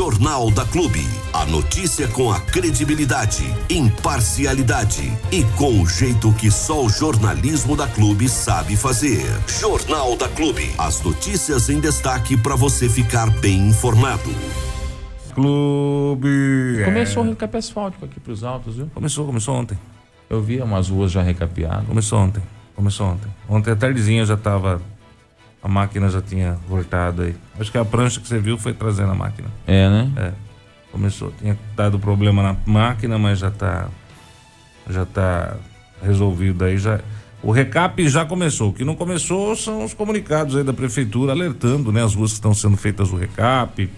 Jornal da Clube. A notícia com a credibilidade, imparcialidade e com o jeito que só o jornalismo da Clube sabe fazer. Jornal da Clube. As notícias em destaque para você ficar bem informado. Clube. Começou o recap asfáltico aqui pros altos, viu? Começou, começou ontem. Eu vi umas ruas já recapeadas. Começou ontem. Começou ontem. Ontem à tardezinha já tava. A máquina já tinha voltado aí. Acho que a prancha que você viu foi trazendo a máquina. É, né? É. Começou. Tinha dado problema na máquina, mas já tá. Já tá resolvido aí. Já, o recap já começou. O que não começou são os comunicados aí da prefeitura alertando, né? As ruas que estão sendo feitas o recap.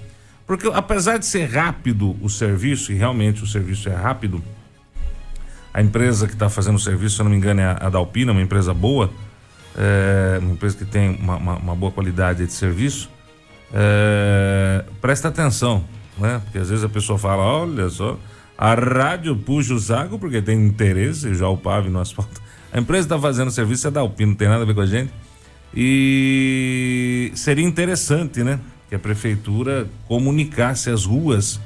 Porque apesar de ser rápido o serviço, e realmente o serviço é rápido, a empresa que está fazendo o serviço, se eu não me engano, é a Dalpina, uma empresa boa, é, uma empresa que tem uma, uma, uma boa qualidade de serviço. É, presta atenção, né? Porque às vezes a pessoa fala, olha só, a rádio puxa o saco porque tem interesse, já o PAV no asfalto. A empresa está fazendo serviço é da Alpina, não tem nada a ver com a gente. E seria interessante, né? Que a prefeitura comunicasse as ruas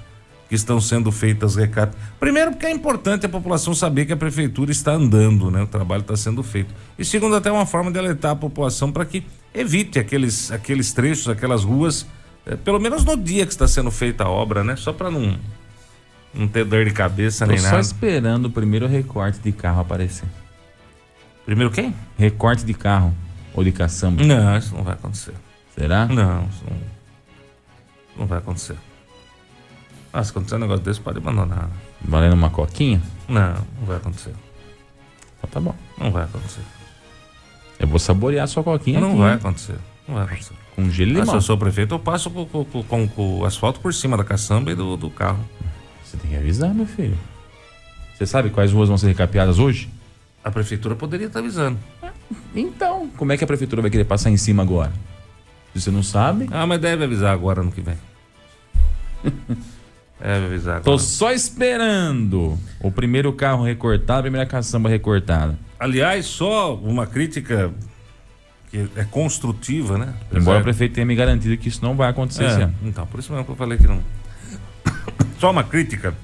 que estão sendo feitas recap. Primeiro, porque é importante a população saber que a prefeitura está andando, né? O trabalho está sendo feito. E segundo, até uma forma de alertar a população para que evite aqueles, aqueles trechos, aquelas ruas, eh, pelo menos no dia que está sendo feita a obra, né? Só para não, não ter dor de cabeça Tô nem só nada. esperando o primeiro recorte de carro aparecer. Primeiro quem? Recorte de carro ou de caçamba. Não, isso não vai acontecer. Será? Não, isso não, não vai acontecer. Ah, se acontecer um negócio desse, pode abandonar. Valendo uma coquinha? Não, não vai acontecer. Então tá bom. Não vai acontecer. Eu vou saborear a sua coquinha Não aqui, vai acontecer. Não vai acontecer. Com gelo e Ah, se eu sou prefeito, eu passo com, com- com- com- o asfalto por cima da caçamba e do, do carro. Você tem que avisar, meu filho. Você sabe quais ruas vão ser recapeadas hoje? A prefeitura poderia estar avisando. Então, como é que a prefeitura vai querer passar em cima agora? Se você não sabe, Ah, mas deve avisar agora no que vem. deve avisar tô agora. só esperando o primeiro carro recortado, a primeira caçamba recortada. Aliás, só uma crítica que é construtiva, né? Embora Apesar- o prefeito tenha me garantido que isso não vai acontecer esse É, ano. então, por isso mesmo que eu falei que não. Só uma crítica.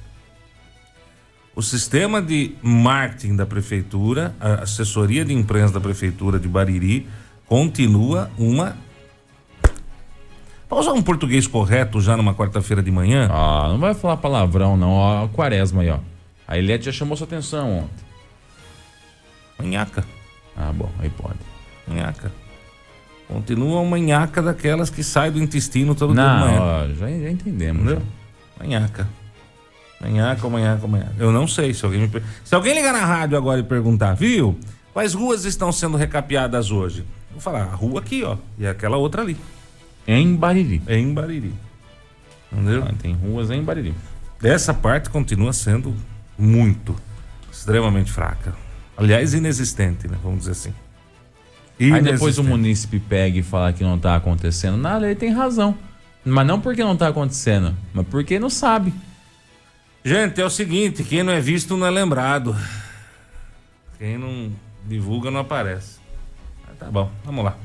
O sistema de marketing da prefeitura, a assessoria de imprensa da prefeitura de Bariri, continua uma. Para usar um português correto já numa quarta-feira de manhã, Ah, não vai falar palavrão, não. Ó, a quaresma aí, ó. A Eliette já chamou sua atenção ontem. manhaca. Ah, bom, aí pode. Manhaca. Continua uma manhaca daquelas que sai do intestino todo dia de Não, manhã. ó, já, já entendemos. Entendeu? já. Manhaca. Manhaca, manhaca, manhaca. Eu não sei se alguém me. Se alguém ligar na rádio agora e perguntar, viu? Quais ruas estão sendo recapeadas hoje? Vou falar, a rua aqui, ó. E aquela outra ali. Em Bariri. Em Bariri. Entendeu? Ah, tem ruas em Bariri. Essa parte continua sendo muito, extremamente fraca. Aliás, inexistente, né? Vamos dizer assim. Aí depois o munícipe pega e fala que não tá acontecendo nada, ele tem razão. Mas não porque não tá acontecendo, mas porque não sabe. Gente, é o seguinte, quem não é visto não é lembrado. Quem não divulga não aparece. Mas Tá bom, vamos lá.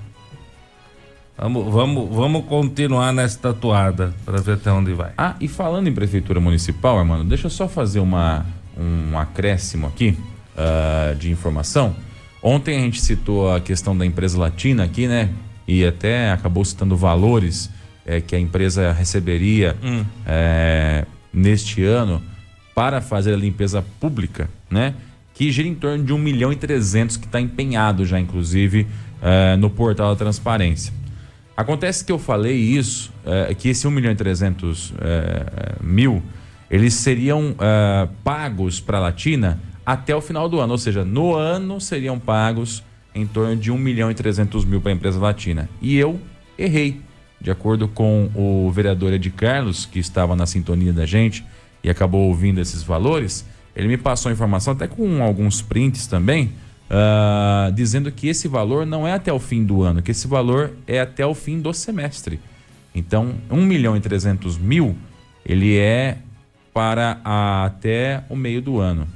Vamos, vamos, vamos continuar nessa toada para ver até onde vai. Ah, e falando em prefeitura municipal, Armando, deixa eu só fazer uma, um acréscimo aqui ah, de informação. Ontem a gente citou a questão da empresa latina aqui, né? E até acabou citando valores eh, que a empresa receberia eh, neste ano para fazer a limpeza pública, né? Que gira em torno de 1 milhão e 300 que está empenhado já, inclusive, eh, no portal da transparência. Acontece que eu falei isso, é, que esse 1 milhão e 300 é, mil, eles seriam é, pagos para a Latina até o final do ano, ou seja, no ano seriam pagos em torno de 1 milhão e 300 mil para a empresa latina. E eu errei, de acordo com o vereador Ed Carlos, que estava na sintonia da gente e acabou ouvindo esses valores, ele me passou a informação, até com alguns prints também, ah, dizendo que esse valor não é até o fim do ano, que esse valor é até o fim do semestre. Então, 1 milhão e 300 mil, ele é para a- até o meio do ano.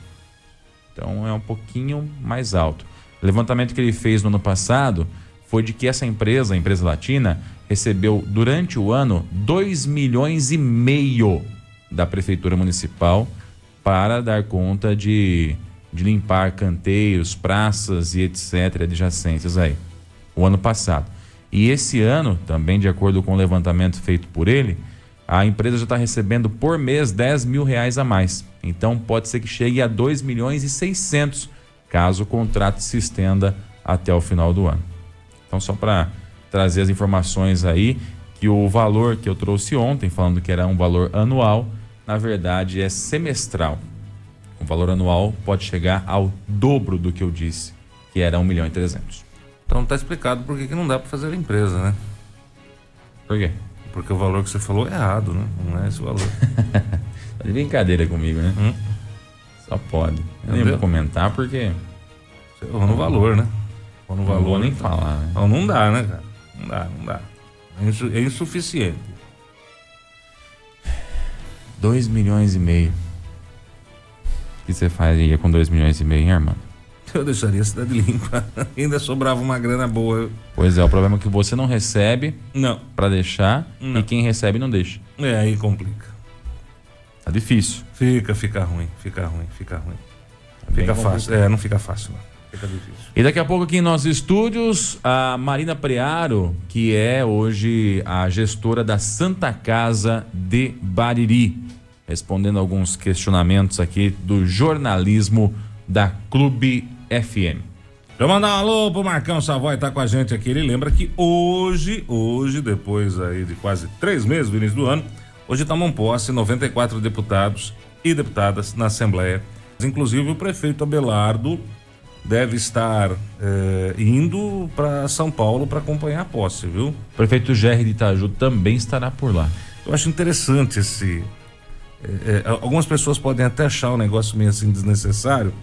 Então, é um pouquinho mais alto. O levantamento que ele fez no ano passado foi de que essa empresa, a empresa latina, recebeu durante o ano 2 milhões e meio da Prefeitura Municipal para dar conta de, de limpar canteiros, praças e etc. adjacências aí, o ano passado. E esse ano, também de acordo com o levantamento feito por ele, a empresa já está recebendo por mês 10 mil reais a mais. Então pode ser que chegue a 2 milhões e 600, caso o contrato se estenda até o final do ano. Então, só para trazer as informações aí, que o valor que eu trouxe ontem, falando que era um valor anual, na verdade é semestral. O valor anual pode chegar ao dobro do que eu disse, que era 1 milhão e 300. Então tá explicado por que, que não dá para fazer a empresa, né? Por quê? Porque o valor que você falou é errado, né? Não é esse valor. tá de brincadeira comigo, né? Hum? Só pode. Eu nem vou comentar porque. Você errou no valor, né? Errou no valor. Não vou nem então. falar, né? Então não dá, né, cara? Não dá, não dá. É, é insuficiente. 2 milhões e meio. O que você faria com 2 milhões e meio, hein, Armando? Eu deixaria a cidade limpa. Ainda sobrava uma grana boa. Pois é, o problema é que você não recebe não. para deixar não. e quem recebe não deixa. É, aí complica. Tá difícil. Fica, fica ruim, fica ruim, fica ruim. Tá fica fácil. É, não fica fácil, não. Fica difícil. E daqui a pouco aqui em nossos estúdios, a Marina Prearo, que é hoje a gestora da Santa Casa de Bariri, respondendo alguns questionamentos aqui do jornalismo da Clube FM. Eu mandar um alô pro Marcão Savoy, tá com a gente aqui. Ele lembra que hoje, hoje, depois aí de quase três meses do início do ano, hoje tomam posse 94 deputados e deputadas na Assembleia. Inclusive o prefeito Abelardo deve estar eh, indo para São Paulo para acompanhar a posse, viu? O prefeito Gerry de Itaju também estará por lá. Eu acho interessante esse. Eh, eh, algumas pessoas podem até achar o negócio meio assim desnecessário,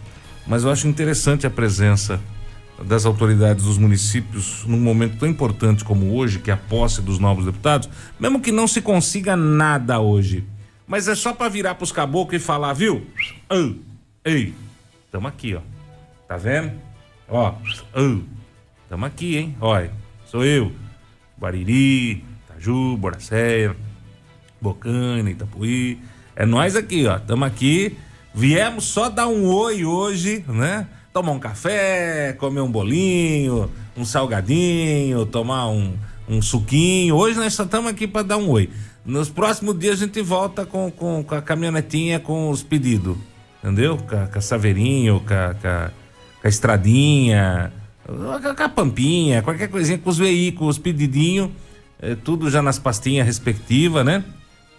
mas eu acho interessante a presença das autoridades dos municípios num momento tão importante como hoje, que é a posse dos novos deputados, mesmo que não se consiga nada hoje. Mas é só para virar pros caboclos e falar, viu? Ei, ei, estamos aqui, ó. Tá vendo? Ó, tamo aqui, hein? Olha, sou eu. Bariri, Itaju, Boracéia, Bocana, Itapuí. É nós aqui, ó. Tamo aqui Viemos só dar um oi hoje, né? Tomar um café, comer um bolinho, um salgadinho, tomar um, um suquinho. Hoje nós só estamos aqui para dar um oi. Nos próximos dias a gente volta com, com, com a caminhonetinha com os pedidos, entendeu? Com, a saveirinho, com, com, com a estradinha, com a pampinha, qualquer coisinha, com os veículos, os é, tudo já nas pastinhas respectivas, né?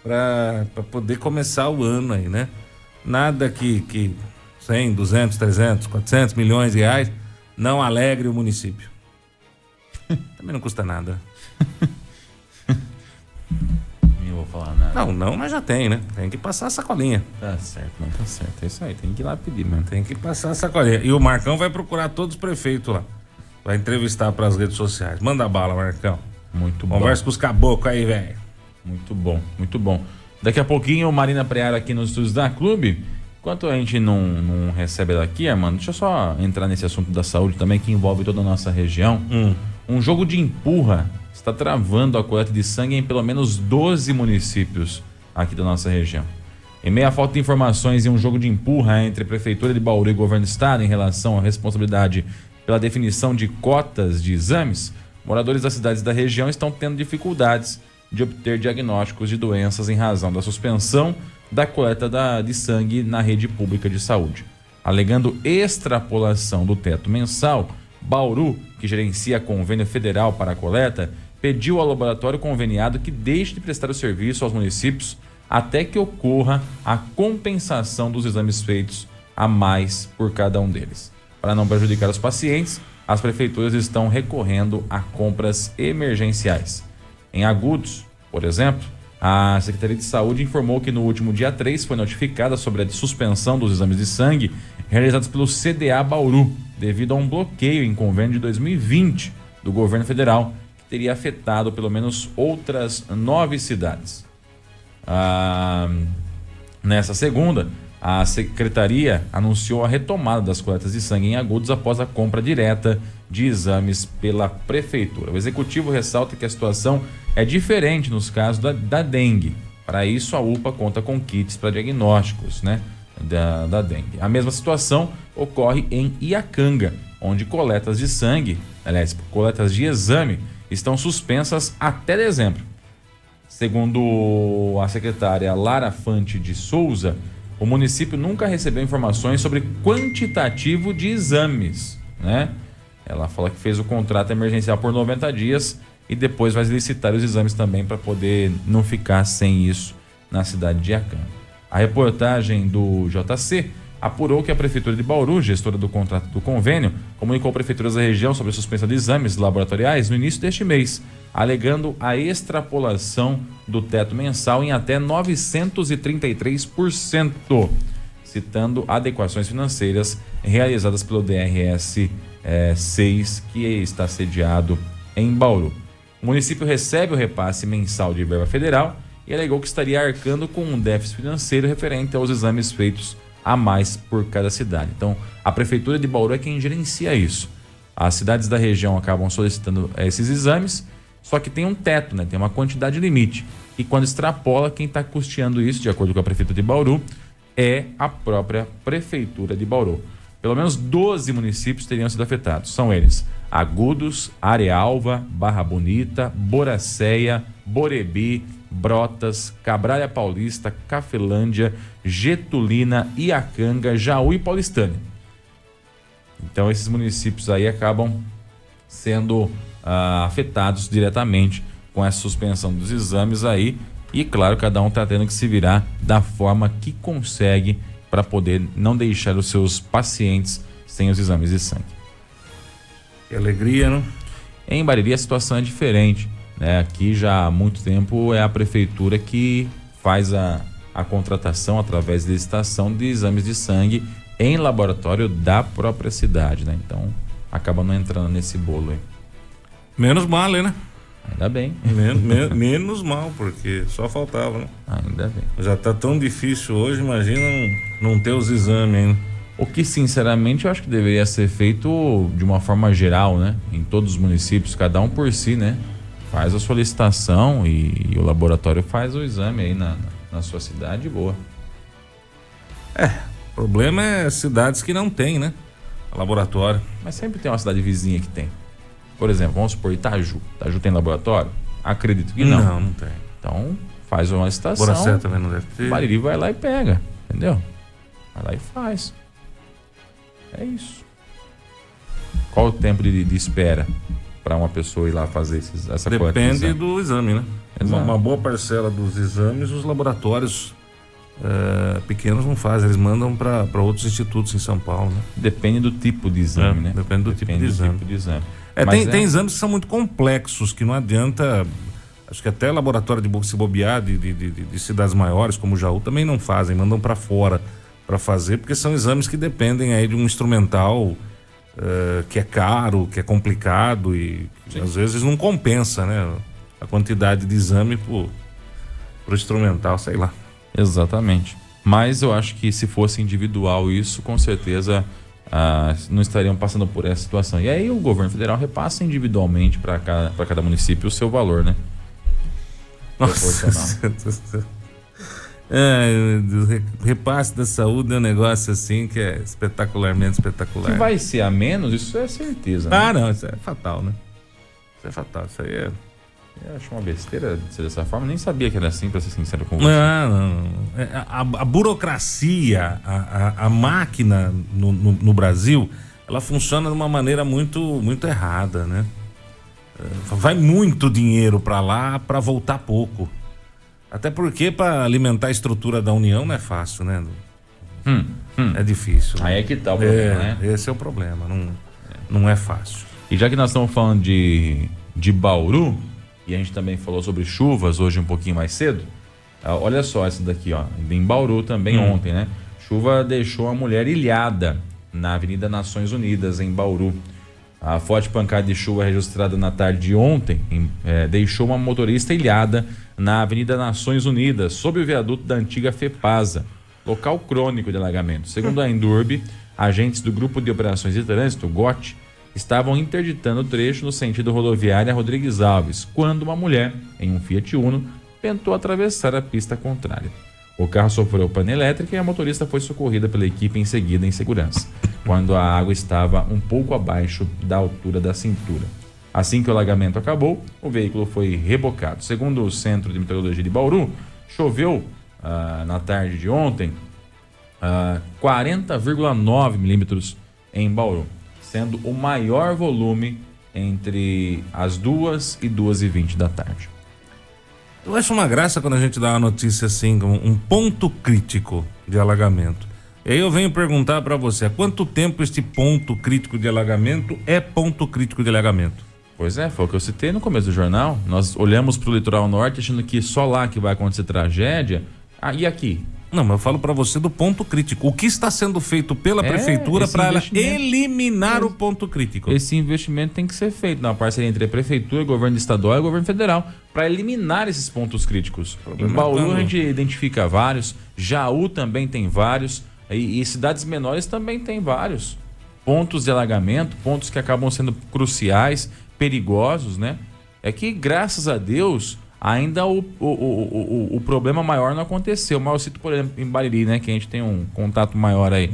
Para poder começar o ano aí, né? nada que, que 100, 200, 300, 400 milhões de reais não alegre o município. Também não custa nada. não vou falar nada. Não, não, mas já tem, né? Tem que passar a sacolinha. Tá certo, não tá certo. É isso aí, tem que ir lá pedir mesmo. Tem que passar a sacolinha. E o Marcão vai procurar todos os prefeitos lá. Vai entrevistar para as redes sociais. Manda bala, Marcão. Muito bom. Conversa com os caboclos aí, velho. Muito bom, muito bom. Daqui a pouquinho, Marina Preara aqui nos estúdios da Clube. Enquanto a gente não, não recebe ela aqui, Armando, deixa eu só entrar nesse assunto da saúde também, que envolve toda a nossa região. Hum. Um jogo de empurra está travando a coleta de sangue em pelo menos 12 municípios aqui da nossa região. Em meio à falta de informações e um jogo de empurra entre a Prefeitura de Bauru e o Governo do Estado em relação à responsabilidade pela definição de cotas de exames, moradores das cidades da região estão tendo dificuldades de obter diagnósticos de doenças em razão da suspensão da coleta da, de sangue na rede pública de saúde. Alegando extrapolação do teto mensal, Bauru, que gerencia convênio federal para a coleta, pediu ao laboratório conveniado que deixe de prestar o serviço aos municípios até que ocorra a compensação dos exames feitos a mais por cada um deles. Para não prejudicar os pacientes, as prefeituras estão recorrendo a compras emergenciais. Em Agudos, por exemplo, a Secretaria de Saúde informou que no último dia 3 foi notificada sobre a suspensão dos exames de sangue realizados pelo CDA Bauru, devido a um bloqueio em convênio de 2020 do governo federal, que teria afetado pelo menos outras nove cidades. Ah, nessa segunda, A secretaria anunciou a retomada das coletas de sangue em agudos após a compra direta de exames pela prefeitura. O executivo ressalta que a situação é diferente nos casos da, da dengue. Para isso, a UPA conta com kits para diagnósticos né, da, da dengue. A mesma situação ocorre em Iacanga, onde coletas de sangue, aliás, coletas de exame, estão suspensas até dezembro. Segundo a secretária Lara Fante de Souza, o município nunca recebeu informações sobre quantitativo de exames, né? Ela fala que fez o contrato emergencial por 90 dias e depois vai licitar os exames também para poder não ficar sem isso na cidade de Iacanga. A reportagem do JC apurou que a Prefeitura de Bauru, gestora do contrato do convênio, comunicou prefeituras da região sobre a suspensão de exames laboratoriais no início deste mês, alegando a extrapolação do teto mensal em até 933%, citando adequações financeiras realizadas pelo DRS é, 6, que está sediado em Bauru. O município recebe o repasse mensal de verba federal e alegou que estaria arcando com um déficit financeiro referente aos exames feitos a mais por cada cidade. Então, a prefeitura de Bauru é quem gerencia isso. As cidades da região acabam solicitando eh, esses exames, só que tem um teto, né? Tem uma quantidade limite. E quando extrapola, quem está custeando isso, de acordo com a prefeitura de Bauru, é a própria prefeitura de Bauru. Pelo menos 12 municípios teriam sido afetados. São eles: Agudos, Arealva, Barra Bonita, Boracéia, Borebi, Brotas, Cabralha Paulista, Cafelândia, Getulina, Iacanga, Jaú e Paulistânia. Então esses municípios aí acabam sendo ah, afetados diretamente com essa suspensão dos exames aí e claro cada um está tendo que se virar da forma que consegue para poder não deixar os seus pacientes sem os exames de sangue. Que alegria, não? Em Bariri a situação é diferente. Né? Aqui já há muito tempo é a prefeitura que faz a, a contratação através de licitação de exames de sangue em laboratório da própria cidade, né? Então acaba não entrando nesse bolo aí. Menos mal, né? Ainda bem. Men men menos mal, porque só faltava, né? Ainda bem. Já tá tão difícil hoje, imagina não, não ter os exames ainda. O que, sinceramente, eu acho que deveria ser feito de uma forma geral, né? Em todos os municípios, cada um por si, né? Faz a solicitação e, e o laboratório faz o exame aí na, na sua cidade, boa. É, o problema é cidades que não tem, né? Laboratório. Mas sempre tem uma cidade vizinha que tem. Por exemplo, vamos supor Itaju. Itaju tem laboratório? Acredito que não. Não, não tem. Então, faz uma licitação. Boracé também não deve ter. Bariri vai lá e pega, entendeu? Vai lá e faz. É isso. Qual o tempo de, de espera para uma pessoa ir lá fazer esses, essa Depende exame? do exame, né? Uma, uma boa parcela dos exames, os laboratórios eh, pequenos não fazem, eles mandam para outros institutos em São Paulo, né? Depende do tipo de exame, É, né? depende do tipo de exame. tipo de exame. É, tem, tem exames que são muito complexos, que não adianta. Acho que até laboratório de se bobear de, de, de, de cidades maiores, como o Jaú, também não fazem, mandam para fora para fazer, porque são exames que dependem aí de um instrumental eh, que é caro, que é complicado e que às vezes não compensa, né? A quantidade de exame pro, pro instrumental, sei lá. Exatamente. Mas eu acho que se fosse individual isso, com certeza ah, não estariam passando por essa situação. E aí o governo federal repassa individualmente para cada, pra cada município o seu valor, né? Proporcional. É, meu Deus, re- repasse da saúde é um negócio assim que é espetacularmente espetacular. Que vai ser a menos, isso é certeza. Né? Ah, não, isso é fatal, né? Isso é fatal, isso aí é. Eu acho uma besteira de ser dessa forma. Nem sabia que era assim, pra ser sincero com você. Não, não, não. É, A, a burocracia, a, a, a máquina no, no, no Brasil, ela funciona de uma maneira muito, muito errada, né? É, Vai muito dinheiro para lá para voltar pouco. Até porque para alimentar a estrutura da União não é fácil, né? Hum, hum. É difícil. né? Aí é que tá o problema, É, né? esse é o problema. Não, não é fácil. E já que nós estamos falando de, de Bauru, e a gente também falou sobre chuvas hoje um pouquinho mais cedo, ah, olha só essa daqui, ó. Em Bauru também Hum. ontem, né? Chuva deixou a mulher ilhada na Avenida Nações Unidas, em Bauru. A forte pancada de chuva registrada na tarde de ontem em- eh, deixou uma motorista ilhada na Avenida Nações Unidas, sob o viaduto da antiga FEPASA. local crônico de alagamento. Segundo a Endurbe, agentes do Grupo de Operações de Trânsito, GOT, estavam interditando o trecho no sentido rodoviária Rodrigues Alves, quando uma mulher, em um Fiat Uno, tentou atravessar a pista contrária. O carro sofreu pane elétrica e a motorista foi socorrida pela equipe em seguida em segurança, quando a água estava um pouco abaixo da altura da cintura. Assim que o alagamento acabou, o veículo foi rebocado. Segundo o Centro de Meteorologia de Bauru, choveu ah, na tarde de ontem ah, 40,9 milímetros em Bauru, sendo o maior volume entre as 2 e 2 e 20 da tarde. Eu acho uma graça quando a gente dá uma notícia assim, como um ponto crítico de alagamento. E aí eu venho perguntar para você, há quanto tempo este ponto crítico de alagamento é ponto crítico de alagamento? Pois é, foi o que eu citei no começo do jornal. Nós olhamos para o litoral norte achando que só lá que vai acontecer tragédia. Ah, e aqui? Não, mas eu falo para você do ponto crítico. O que está sendo feito pela É, prefeitura esse para ela investimento. eliminar o ponto crítico? Esse investimento tem que ser feito na parceria entre a prefeitura, governo estadual e governo federal para eliminar esses pontos críticos. Em Bauru é a gente identifica vários, Jaú também tem vários e, e cidades menores também tem vários pontos de alagamento, pontos que acabam sendo cruciais, perigosos, né? É que graças a Deus ainda o, o, o, o, problema maior não aconteceu. Mas eu cito, por exemplo, em Bariri, né? Que a gente tem um contato maior aí.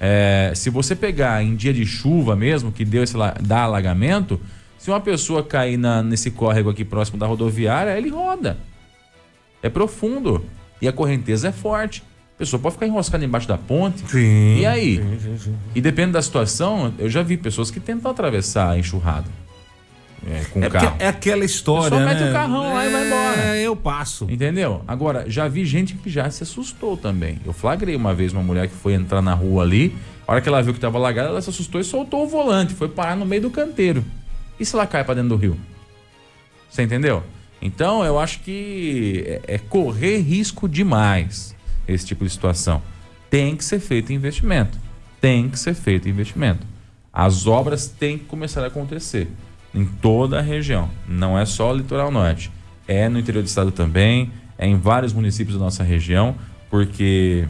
É, se você pegar em dia de chuva mesmo, que deu esse dá alagamento, se uma pessoa cair na- nesse córrego aqui próximo da rodoviária, ele roda. É profundo. E a correnteza é forte. A pessoa pode ficar enroscada embaixo da ponte. Sim. E aí? Sim, sim, sim. E depende da situação, eu já vi pessoas que tentam atravessar a enxurrada. É, com É, carro. é aquela história, Só né? mete o carrão lá e vai embora. É, eu passo. Entendeu? Agora, já vi gente que já se assustou também. Eu flagrei uma vez uma mulher que foi entrar na rua ali. A hora que ela viu que tava alagada, ela se assustou e soltou o volante. Foi parar no meio do canteiro. E se ela cai pra dentro do rio? Você entendeu? Então, eu acho que é, é correr risco demais esse tipo de situação. Tem que ser feito investimento. Tem que ser feito investimento. As obras têm que começar a acontecer em toda a região. Não é só o litoral norte. É no interior do estado também, é em vários municípios da nossa região, porque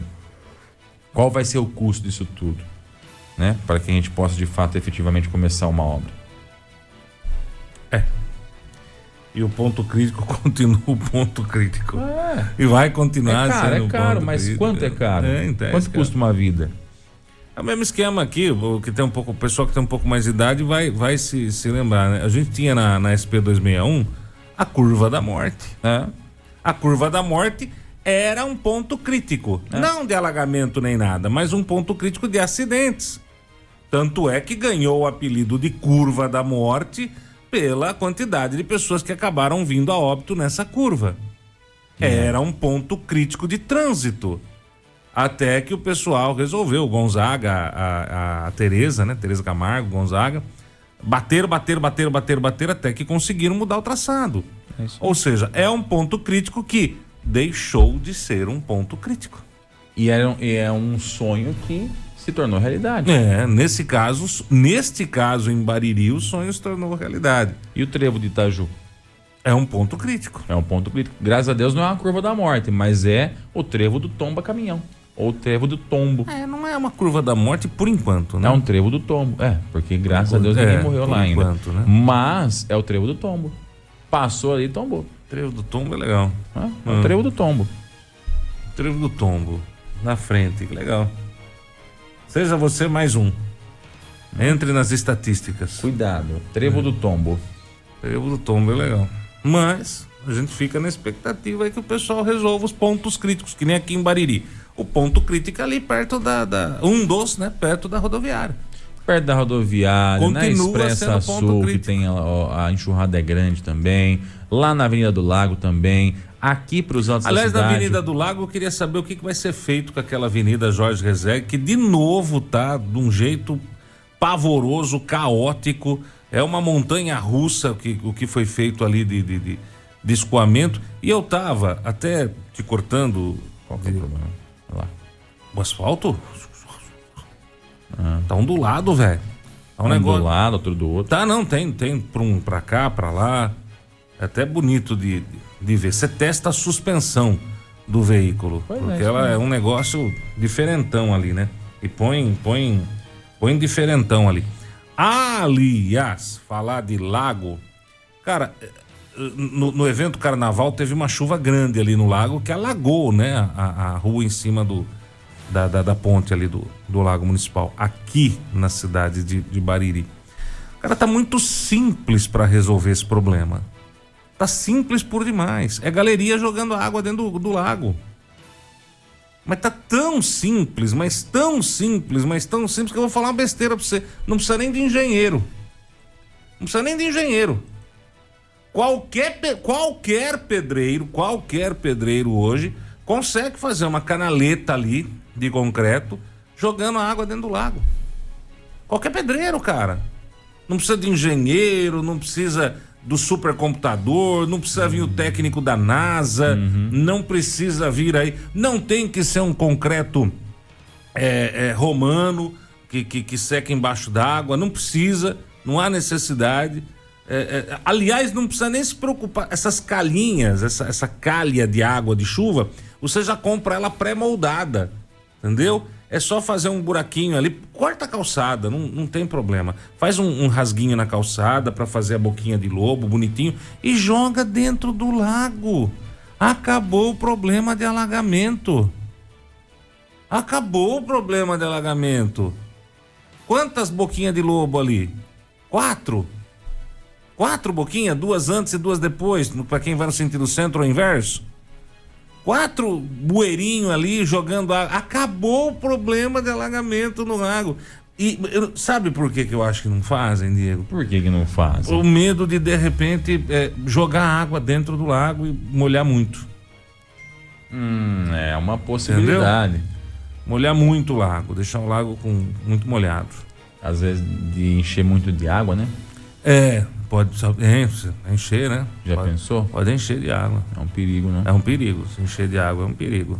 qual vai ser o custo disso tudo? Né? Para que a gente possa de fato efetivamente começar uma obra. E o ponto crítico continua o ponto crítico. É, E vai continuar é caro, sendo é caro, mas crítico. quanto é caro? É, então, quanto esse custa uma vida? É o mesmo esquema aqui, o que tem um pouco, o pessoal que tem um pouco mais de idade vai, vai se, se lembrar, né? A gente tinha na, na SP 261 a curva da morte. né? A curva da morte era um ponto crítico. É. Não de alagamento nem nada, mas um ponto crítico de acidentes. Tanto é que ganhou o apelido de curva da morte pela quantidade de pessoas que acabaram vindo a óbito nessa curva. Era um ponto crítico de trânsito. Até que o pessoal resolveu, o Gonzaga, a, a, a Tereza, né? Tereza Camargo, Gonzaga, bateram, bateram, bateram, bateram, bateram, até que conseguiram mudar o traçado. É. Ou seja, é um ponto crítico que deixou de ser um ponto crítico. E era, um- e é um sonho que se tornou realidade. É, nesse caso, neste caso em Bariri, o sonho se tornou realidade. E o trevo de Itaju? É um ponto crítico. É um ponto crítico. Graças a Deus não é uma curva da morte, mas é o trevo do tomba caminhão. Ou o trevo do tombo. É, não é uma curva da morte por enquanto, né? É um trevo do tombo. É, porque graças a Deus ninguém É, morreu por lá ainda. enquanto, né? Mas é o trevo do tombo. Passou ali e tombou. Trevo do tombo é legal. É Hum. o trevo do tombo. Trevo do tombo. Na frente, que legal. Seja você mais um. Entre nas estatísticas. Cuidado. Trevo do tombo. Trevo do tombo é legal. Mas a gente fica na expectativa aí que o pessoal resolva os pontos críticos, que nem aqui em Bariri. O ponto crítico é ali perto da, da- Um dos, né? Perto da rodoviária. Perto da rodoviária, na Continua Expressa sendo ponto Sul, que tem a, a enxurrada é grande também. Lá na Avenida do Lago também. Aqui para os altos Aliás, da na cidade. Avenida do Lago, eu queria saber o que, que vai ser feito com aquela Avenida Jorge Rezegue, que de novo tá de um jeito pavoroso, caótico. É uma montanha russa o que, o que foi feito ali de, de, de, de escoamento. E eu tava até te cortando Qual que é o problema? Olha lá. o asfalto. Tá ondulado, velho. Tá um, Um negócio. do lado, outro do outro. Tá, não, tem, tem pra, um, pra cá, pra lá. É até bonito de, de, ver. Você testa a suspensão. do veículo. Pois é, porque isso ela é um negócio diferentão ali, né? E põe, põe, põe diferentão ali. Aliás, falar de lago, cara, no, no evento carnaval teve uma chuva grande ali no lago que alagou, né? A, a rua em cima do, da, da, da ponte ali do, do lago municipal, aqui na cidade de, de Bariri. Cara, tá muito simples para resolver esse problema. Tá simples por demais. É galeria jogando água dentro do, do lago. Mas tá tão simples, mas tão simples, mas tão simples que eu vou falar uma besteira pra você. Não precisa nem de engenheiro. Não precisa nem de engenheiro. Qualquer, qualquer pedreiro, qualquer pedreiro hoje consegue fazer uma canaleta ali de concreto jogando a água dentro do lago. Qualquer pedreiro, cara. Não precisa de engenheiro, não precisa do supercomputador, não precisa vir o técnico da NASA, não precisa vir aí. Não tem que ser um concreto é, é, romano que, que, que seca embaixo d'água, não precisa, não há necessidade. É, é, aliás, não precisa nem se preocupar. Essas calhinhas, essa, essa calha de água de chuva, você já compra ela pré-moldada, entendeu? É só fazer um buraquinho ali, corta a calçada, não, não tem problema. Faz um, um rasguinho na calçada para fazer a boquinha de lobo, bonitinho, e joga dentro do lago. Acabou o problema de alagamento. Acabou o problema de alagamento. Quantas boquinhas de lobo ali? Quatro. Quatro boquinhas, duas antes e duas depois, para quem vai no sentido centro ou inverso. Quatro bueirinhos ali jogando água. Acabou o problema de alagamento no lago. E eu- sabe por que, que eu acho que não fazem, Diego? Por que que não fazem? O medo de, de repente, é, jogar água dentro do lago e molhar muito. Hum, é uma possibilidade. Molhar muito o lago, deixar o lago com muito molhado. Às vezes de encher muito de água, né? É, pode enche, encher, né? Já pode, pensou? Pode encher de água. É um perigo, né? É um perigo. Se encher de água é um perigo.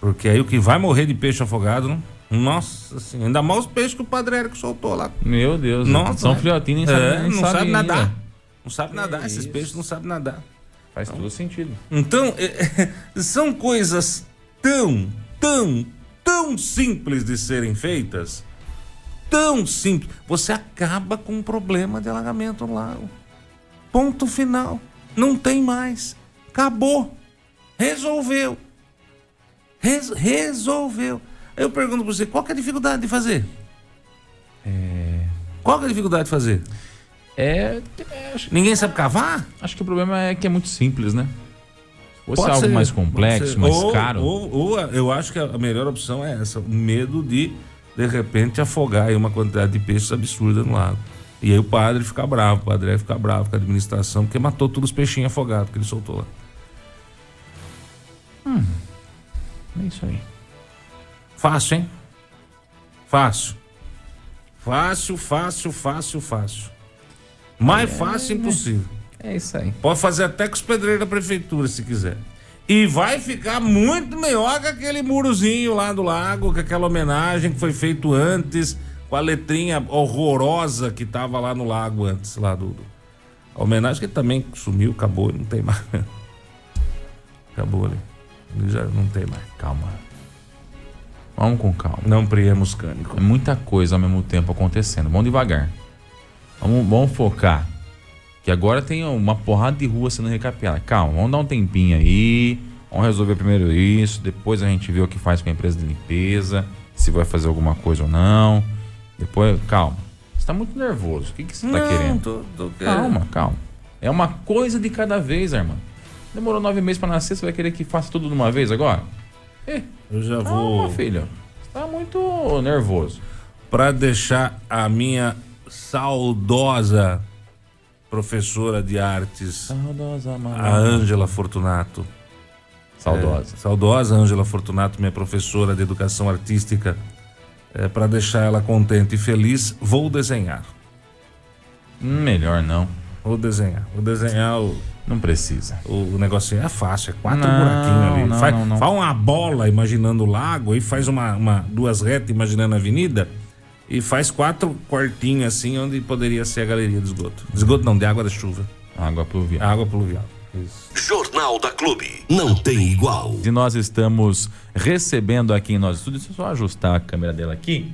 Porque aí o que vai morrer de peixe afogado, não? Nossa senhora. Ainda mais os peixes que o Padre Érico soltou lá. Meu Deus, Nossa, são né? filhotinhos, nem É, sabe, nem não sabe sabe ainda. nadar. Não sabe nadar. Que Esses isso. peixes não sabem nadar. Faz todo sentido. Então, é, são coisas tão, tão, tão simples de serem feitas. Tão simples. Você acaba com um problema de alagamento no lago. Ponto final. Não tem mais. Acabou. Resolveu. Res- resolveu. Eu pergunto pra você, qual é a dificuldade de fazer? Qual que é a dificuldade de fazer? É, é, acho, Ninguém sabe cavar? acho que o problema é que é muito simples, né? Se fosse Pode algo ser, mais complexo, mais Ou- caro. Ou, ou eu acho que a melhor opção é essa: o medo de, de repente, afogar aí uma quantidade de peixes absurda no lago. E aí o padre fica bravo, o padre vai ficar bravo com a administração, porque matou todos os peixinhos afogados que ele soltou lá. É isso aí. Fácil, hein? Fácil. Fácil, fácil, fácil, fácil. Mais fácil impossível. É isso aí. Pode fazer até com os pedreiros da prefeitura, se quiser. E vai ficar muito melhor que aquele murozinho lá do lago, com aquela homenagem que foi feito antes, com a letrinha horrorosa que tava lá no lago antes, lá do. do- A homenagem que também sumiu, acabou, não tem mais. Acabou ali. Ele Já não tem mais. Calma. Vamos com calma. Não priemos cânico. É muita coisa ao mesmo tempo acontecendo. Vamos devagar. Vamos, vamos focar. Que agora tem uma porrada de rua sendo recapeada. Calma, vamos dar um tempinho aí. Vamos resolver primeiro isso. Depois a gente vê o que faz com a empresa de limpeza. Se vai fazer alguma coisa ou não. Depois, calma. Você tá muito nervoso. O que, que você tá Não, querendo? tô- tô querendo. Calma, calma. É uma coisa de cada vez, irmão. Demorou nove meses pra nascer, você vai querer que faça tudo de uma vez agora? Eh, Eu já calma, vou. filho. Você tá muito nervoso. para deixar a minha saudosa professora de artes, Saudosa, a Ângela Fortunato. Saudosa. É, saudosa Ângela Fortunato, minha professora de educação artística. É, para deixar ela contente e feliz, vou desenhar. Hum, melhor não. Vou desenhar. Vou desenhar o, Não precisa. o, o negocinho. É fácil, é quatro Não, buraquinhos ali. não, faz, não, não. faz uma bola imaginando o lago, aí faz uma, uma- duas retas imaginando a avenida e faz quatro quartinhos assim, onde poderia ser a galeria de esgoto. De esgoto não, de água da chuva. Água pluvial. Água pluvial. Isso. Jornal da Clube. Não tem igual. E nós estamos recebendo aqui em nosso estúdio. Deixa eu só ajustar a câmera dela aqui.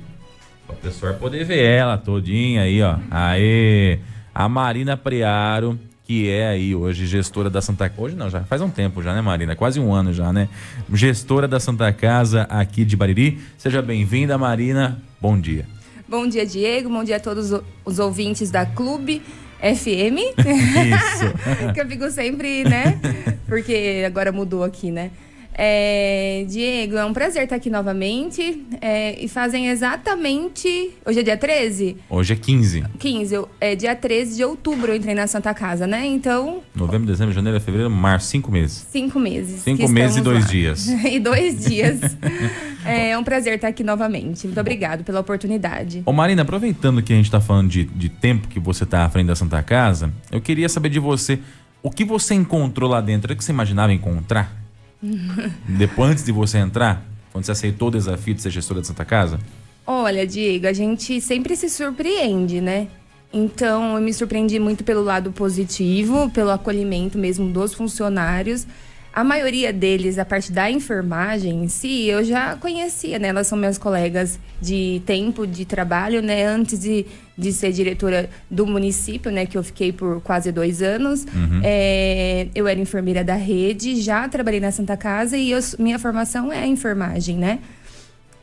Para o pessoal poder ver ela todinha aí, ó. Aê! A Marina Priaro, que é aí hoje gestora da Santa Casa. Hoje não, já faz um tempo já, né, Marina? Quase um ano já, né? Gestora da Santa Casa aqui de Bariri. Seja bem-vinda, Marina. Bom dia. Bom dia, Diego. Bom dia a todos os ouvintes da Clube. FM. Isso. que eu fico sempre, né? Porque agora mudou aqui, né? É, Diego, é um prazer estar aqui novamente. É, e fazem exatamente. Hoje é dia 13? Hoje é 15. 15. É dia 13 de outubro eu entrei na Santa Casa, né? Então. Novembro, dezembro, janeiro, fevereiro, março, cinco meses. Cinco meses. Cinco meses e dois lá. dias. e dois dias. é um prazer estar aqui novamente. Muito obrigado pela oportunidade. Ô Marina, aproveitando que a gente está falando de, de tempo que você está à frente da Santa Casa, eu queria saber de você. O que você encontrou lá dentro? O que você imaginava encontrar? Depois, antes de você entrar, quando você aceitou o desafio de ser gestora de Santa Casa? Olha, Diego, a gente sempre se surpreende, né? Então, eu me surpreendi muito pelo lado positivo, pelo acolhimento mesmo dos funcionários. A maioria deles, a parte da enfermagem em si, eu já conhecia, né? Elas são minhas colegas de tempo de trabalho, né? Antes de, de ser diretora do município, né? Que eu fiquei por quase dois anos. Uhum. É, eu era enfermeira da rede, já trabalhei na Santa Casa e eu, minha formação é enfermagem, né?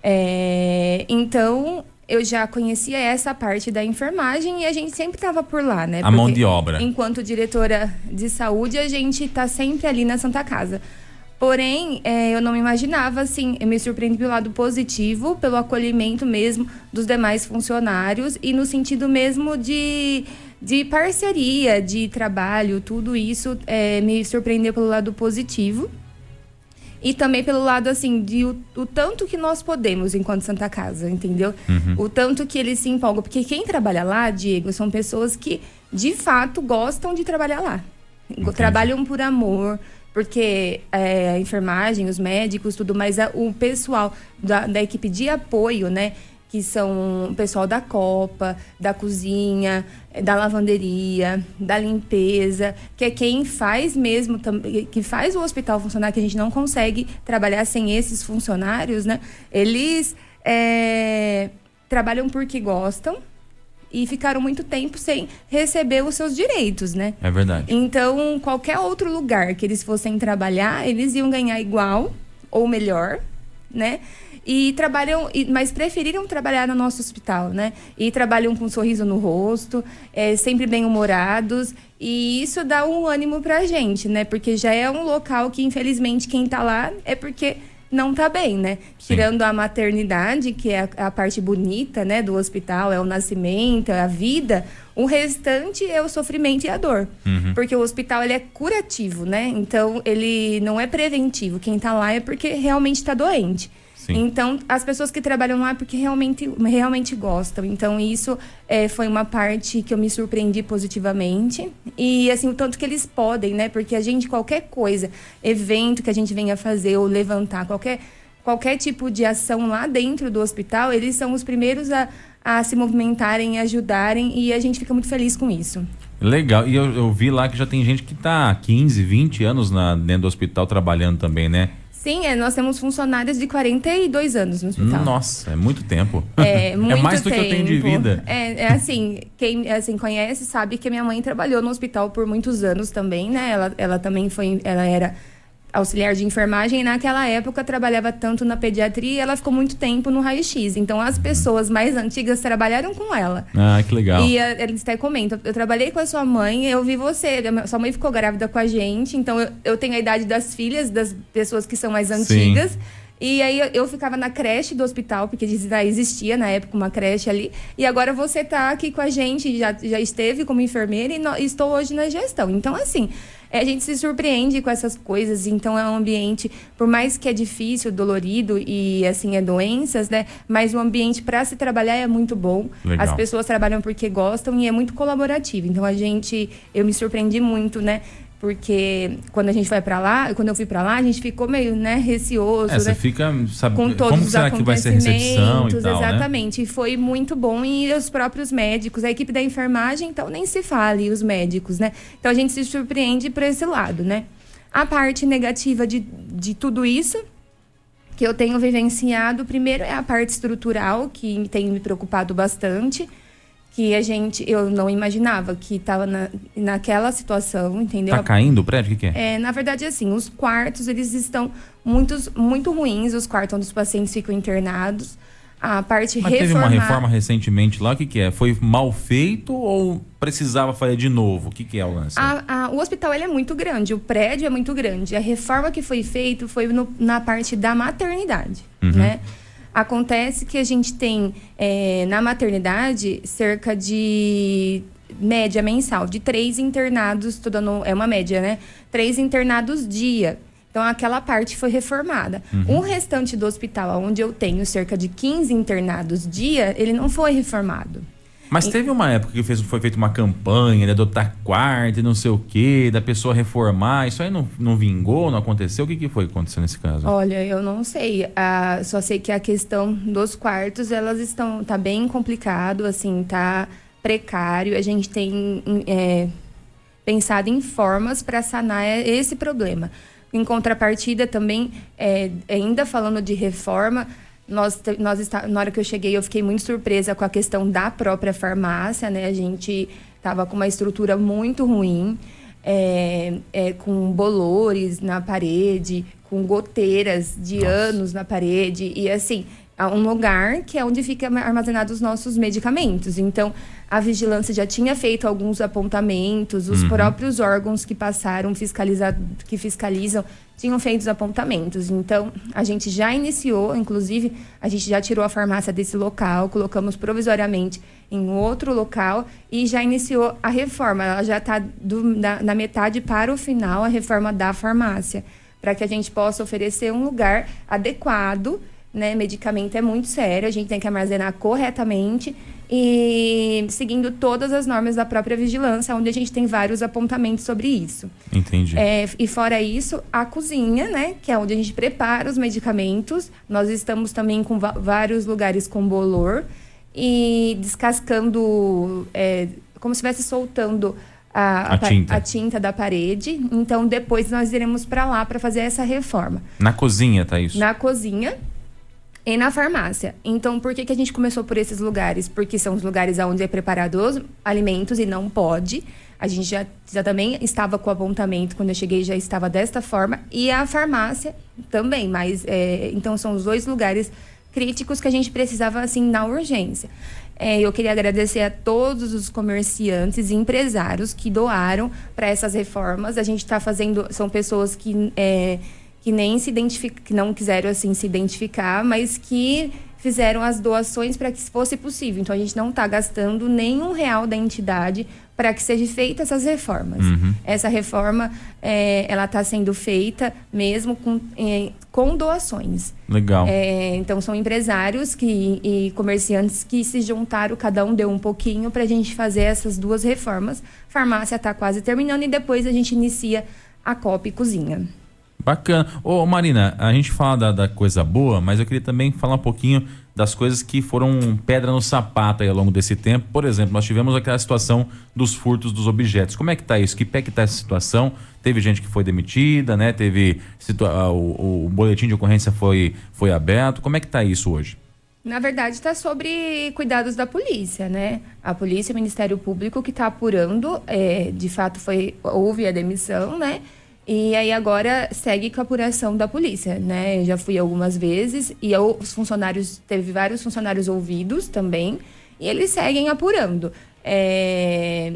É, então, eu já conhecia essa parte da enfermagem e a gente sempre estava por lá, né? A Porque mão de obra. Enquanto diretora de saúde, a gente está sempre ali na Santa Casa. Porém, é, eu não me imaginava assim, eu me surpreendi pelo lado positivo, pelo acolhimento mesmo dos demais funcionários e no sentido mesmo de, de parceria, de trabalho, tudo isso é, me surpreendeu pelo lado positivo e também pelo lado assim de o, o, tanto que nós podemos enquanto Santa Casa, entendeu? Uhum. O tanto que eles se empolgam, porque quem trabalha lá, Diego, são pessoas que de fato gostam de trabalhar lá, Entendi. trabalham por amor, porque é, a enfermagem, os médicos, tudo mais, o pessoal da, da equipe de apoio, né? Que são o pessoal da copa, da cozinha, da lavanderia, da limpeza, que é quem faz mesmo, que faz o hospital funcionar, que a gente não consegue trabalhar sem esses funcionários, né? Eles é, trabalham porque gostam e ficaram muito tempo sem receber os seus direitos, né? É verdade. Então, qualquer outro lugar que eles fossem trabalhar, eles iam ganhar igual ou melhor, né? E trabalham, mas preferiram trabalhar no nosso hospital, né? E trabalham com um sorriso no rosto, é, sempre bem-humorados. E isso dá um ânimo pra gente, né? Porque já é um local que, infelizmente, quem tá lá é porque não tá bem, né? Sim. Tirando a maternidade, que é a, a, parte bonita, né, do hospital, é o nascimento, é a vida, o restante é o sofrimento e a dor. Uhum. Porque o hospital ele é curativo, né? Então ele não é preventivo. Quem tá lá é porque realmente está doente. Sim. Então, as pessoas que trabalham lá é porque realmente, realmente gostam. Então, isso é, foi uma parte que eu me surpreendi positivamente. E, assim, o tanto que eles podem, né? Porque a gente, qualquer coisa, evento que a gente venha fazer ou levantar, qualquer, qualquer tipo de ação lá dentro do hospital, eles são os primeiros a, a se movimentarem, ajudarem. E a gente fica muito feliz com isso. Legal. E eu, eu vi lá que já tem gente que está 15, 20 anos na, dentro do hospital trabalhando também, né? Sim, é, nós temos funcionários de 42 anos no hospital. Nossa, é muito tempo. É, muito é mais do tempo. que eu tenho de vida. É, é, assim, quem assim, conhece sabe que minha mãe trabalhou no hospital por muitos anos também, né? Ela, ela também foi, ela era auxiliar de enfermagem e naquela época trabalhava tanto na pediatria e ela ficou muito tempo no raio-x. Então as pessoas mais antigas trabalharam com ela. Ah, que legal. E eles até comentam, eu trabalhei com a sua mãe, eu vi você, sua mãe ficou grávida com a gente, então eu, eu tenho a idade das filhas das pessoas que são mais antigas. Sim. E aí eu ficava na creche do hospital, porque já existia na época uma creche ali. E agora você está aqui com a gente, já, já esteve como enfermeira e no, estou hoje na gestão. Então, assim, a gente se surpreende com essas coisas, então é um ambiente, por mais que é difícil, dolorido e assim é doenças, né? Mas o ambiente para se trabalhar é muito bom. Legal. As pessoas trabalham porque gostam e é muito colaborativo. Então a gente, eu me surpreendi muito, né? Porque quando a gente vai para lá, quando eu fui para lá, a gente ficou meio, né, receoso, É, você né? fica sabe, com todos como os será que vai ser recepção e acontecimentos, tal, né? exatamente. E foi muito bom e os próprios médicos, a equipe da enfermagem, então nem se fale os médicos, né? Então a gente se surpreende por esse lado, né? A parte negativa de, de tudo isso que eu tenho vivenciado, primeiro é a parte estrutural, que tem me preocupado bastante, que a gente, eu não imaginava que estava na, naquela situação, entendeu? Tá caindo o prédio? O que, que é? É, na verdade, assim, os quartos, eles estão muitos, muito ruins, os quartos onde os pacientes ficam internados. A parte Mas teve uma reforma recentemente lá, o que, que é? Foi mal feito ou precisava fazer de novo? O que, que é o lance? A- a- o hospital ele é muito grande, o prédio é muito grande. A reforma que foi feita foi no- na parte da maternidade, Uhum. né? Acontece que a gente tem é, na maternidade cerca de média mensal de três internados, tô dando, é uma média, né? Três internados dia. Então aquela parte foi reformada. Uhum. O restante do hospital, onde eu tenho cerca de 15 internados dia, ele não foi reformado. Mas teve uma época que fez, foi feita uma campanha de adotar quarto e não sei o quê, da pessoa reformar. Isso aí não, não vingou, não aconteceu? O que, que foi que aconteceu nesse caso? Olha, eu não sei. Ah, só sei que a questão dos quartos, elas estão tá bem complicado, assim, tá precário. A gente tem é, pensado em formas para sanar esse problema. Em contrapartida, também, é, ainda falando de reforma, nós, nós está, na hora que eu cheguei, eu fiquei muito surpresa com a questão da própria farmácia, né? A gente estava com uma estrutura muito ruim, é, é, com bolores na parede, com goteiras de anos na parede e assim um lugar que é onde fica armazenados os nossos medicamentos. Então, a vigilância já tinha feito alguns apontamentos, os próprios órgãos que passaram fiscaliza, que fiscalizam tinham feito os apontamentos. Então, a gente já iniciou, inclusive, a gente já tirou a farmácia desse local, colocamos provisoriamente em outro local e já iniciou a reforma. Ela já está na metade para o final, a reforma da farmácia, para que a gente possa oferecer um lugar adequado né? Medicamento é muito sério, a gente tem que armazenar corretamente e seguindo todas as normas da própria vigilância, onde a gente tem vários apontamentos sobre isso. Entendi. É, e fora isso, a cozinha, né? Que é onde a gente prepara os medicamentos. Nós estamos também com vários lugares com bolor e descascando, é, como se estivesse soltando a, A tinta. a tinta da parede. Então, depois nós iremos para lá para fazer essa reforma. Na cozinha, tá isso? Na cozinha e na farmácia. Então, por que, que a gente começou por esses lugares? Porque são os lugares onde é preparado os alimentos e não pode. A gente já, já também estava com o apontamento, quando eu cheguei já estava desta forma. E a farmácia também, mas... é, então, são os dois lugares críticos que a gente precisava, assim, na urgência. É, eu queria agradecer a todos os comerciantes e empresários que doaram para essas reformas. A gente está fazendo... São pessoas que... é, que nem se identific... que não quiseram assim se identificar, mas que fizeram as doações para que fosse possível. Então a gente não está gastando nenhum real da entidade para que seja feita essas reformas. Essa reforma é, ela está sendo feita mesmo com, é, com doações. Legal. É, então são empresários que, e comerciantes que se juntaram, cada um deu um pouquinho para a gente fazer essas duas reformas. Farmácia está quase terminando e depois a gente inicia a Copa e Cozinha. Bacana. Ô, Marina, a gente fala da, da coisa boa, mas eu queria também falar um pouquinho das coisas que foram pedra no sapato ao longo desse tempo. Por exemplo, nós tivemos aquela situação dos furtos dos objetos. Como é que tá isso? Que pé que tá essa situação? Teve gente que foi demitida, né? Teve ah, o, o boletim de ocorrência foi, foi aberto. Como é que tá isso hoje? Na verdade, está sobre cuidados da polícia, né? A polícia o Ministério Público que está apurando, é, de fato foi houve a demissão, né? E aí agora segue com a apuração da polícia, né? Eu já fui algumas vezes e eu- os funcionários teve vários funcionários ouvidos também e eles seguem apurando. É,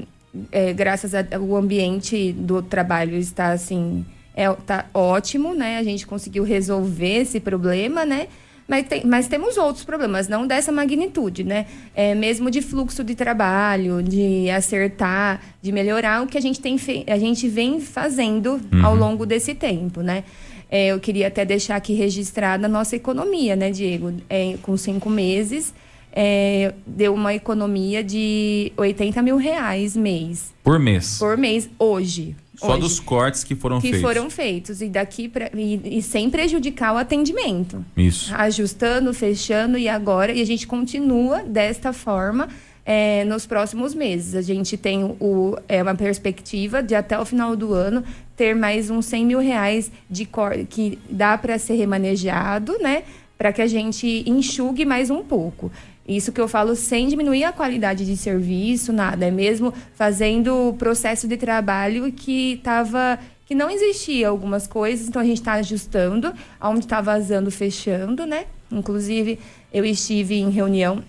é, graças ao ambiente do trabalho está assim é, tá ótimo, né? A gente conseguiu resolver esse problema, né? Mas, tem- mas temos outros problemas, não dessa magnitude, né? É, mesmo de fluxo de trabalho, de acertar, de melhorar o que a gente, tem a gente vem fazendo ao longo desse tempo, né? É, eu queria até deixar aqui registrada a nossa economia, né, Diego? É, com cinco meses, é, deu uma economia de 80 mil reais mês Por mês. por mês hoje. Só hoje. dos cortes que foram que feitos. foram feitos e daqui pra, e, e sem prejudicar o atendimento Isso. ajustando, fechando e agora e a gente continua desta forma é, nos próximos meses. A gente tem o, é, uma perspectiva de até o final do ano ter mais uns 100 mil reais de que dá para ser remanejado, né? Para que a gente enxugue mais um pouco. Isso que eu falo sem diminuir a qualidade de serviço, nada. É mesmo fazendo o processo de trabalho que estava que não existia algumas coisas, então a gente está ajustando, aonde está vazando, fechando, né? Inclusive, eu estive em reunião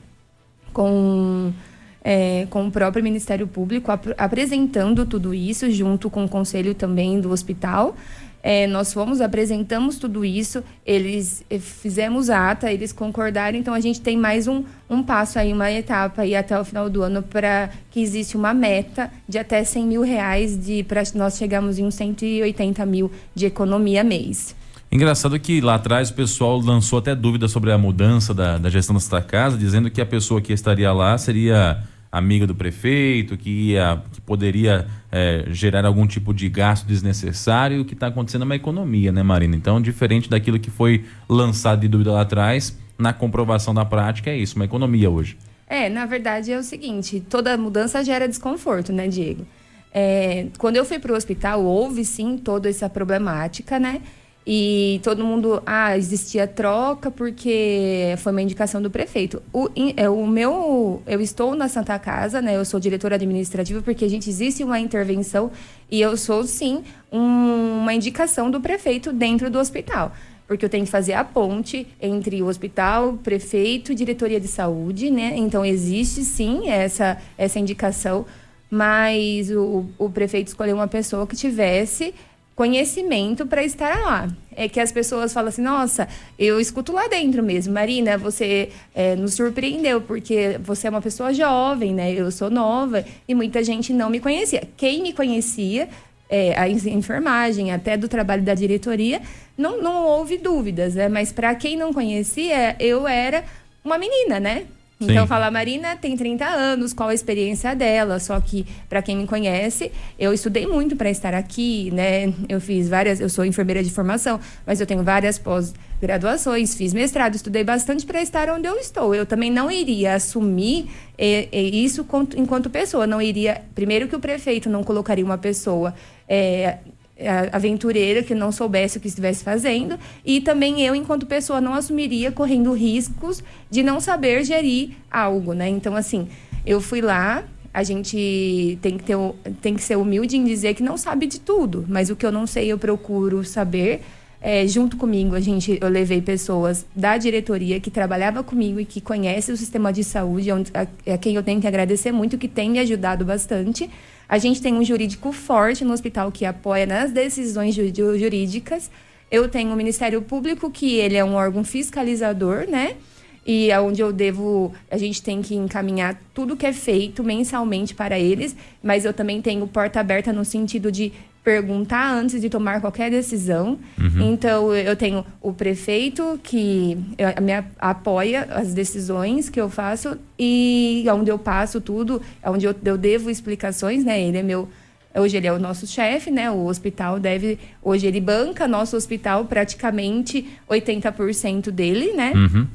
com, é, com o próprio Ministério Público ap apresentando tudo isso, junto com o conselho também do hospital. É, nós fomos, apresentamos tudo isso, eles eh, fizemos ata, eles concordaram, então a gente tem mais um, um passo aí, uma etapa aí até o final do ano para que existe uma meta de até 100 mil reais para nós chegarmos em uns 180 mil de economia mês. Engraçado que lá atrás o pessoal lançou até dúvida sobre a mudança da, da gestão desta casa, dizendo que a pessoa que estaria lá seria amiga do prefeito, que, ia, que poderia é, gerar algum tipo de gasto desnecessário. O que está acontecendo é uma economia, né, Marina? Então, diferente daquilo que foi lançado de dúvida lá atrás, na comprovação da prática é isso, uma economia hoje. É, na verdade é o seguinte, toda mudança gera desconforto, né, Diego? É, quando eu fui para o hospital, houve sim toda essa problemática, né? E todo mundo, ah, existia troca porque foi uma indicação do prefeito. O, é, o meu, eu estou na Santa Casa, né? Eu sou diretora administrativa porque a gente existe uma intervenção e eu sou sim um, uma indicação do prefeito dentro do hospital porque eu tenho que fazer a ponte entre o hospital, prefeito e diretoria de saúde, né? Então existe sim essa essa indicação, mas o, o prefeito escolheu uma pessoa que tivesse conhecimento para estar lá. É que as pessoas falam assim, nossa, eu escuto lá dentro mesmo. Marina, você é, nos surpreendeu, porque você é uma pessoa jovem, né? Eu sou nova e muita gente não me conhecia. Quem me conhecia, é, a enfermagem, até do trabalho da diretoria, não, não houve dúvidas, né? Mas para quem não conhecia, eu era uma menina, né? Então, Sim. fala, Marina tem 30 anos, qual a experiência dela? Só que, para quem me conhece, eu estudei muito para estar aqui, né? Eu fiz várias, eu sou enfermeira de formação, mas eu tenho várias pós-graduações, fiz mestrado, estudei bastante para estar onde eu estou. Eu também não iria assumir isso quanto- enquanto pessoa, não iria. Primeiro, que o prefeito não colocaria uma pessoa. a- aventureira que não soubesse o que estivesse fazendo e também eu enquanto pessoa não assumiria correndo riscos de não saber gerir algo, né? Então assim, eu fui lá, a gente tem que ter tem que ser humilde em dizer que não sabe de tudo, mas o que eu não sei eu procuro saber. É, junto comigo, a gente, eu levei pessoas da diretoria que trabalhava comigo e que conhece o sistema de saúde, onde, a, a quem eu tenho que agradecer muito, que tem me ajudado bastante. A gente tem um jurídico forte no hospital que apoia nas decisões ju- ju- jurídicas. Eu tenho o Ministério Público, que ele é um órgão fiscalizador, né? E é onde eu devo, a gente tem que encaminhar tudo que é feito mensalmente para eles, mas eu também tenho porta aberta no sentido de perguntar antes de tomar qualquer decisão. Então, eu tenho o prefeito que me apoia as decisões que eu faço e onde eu passo tudo, onde eu, eu devo explicações, né? Ele é meu Hoje ele é o nosso chefe, né? O hospital deve. Hoje ele banca nosso hospital praticamente 80% dele, né? Uhum.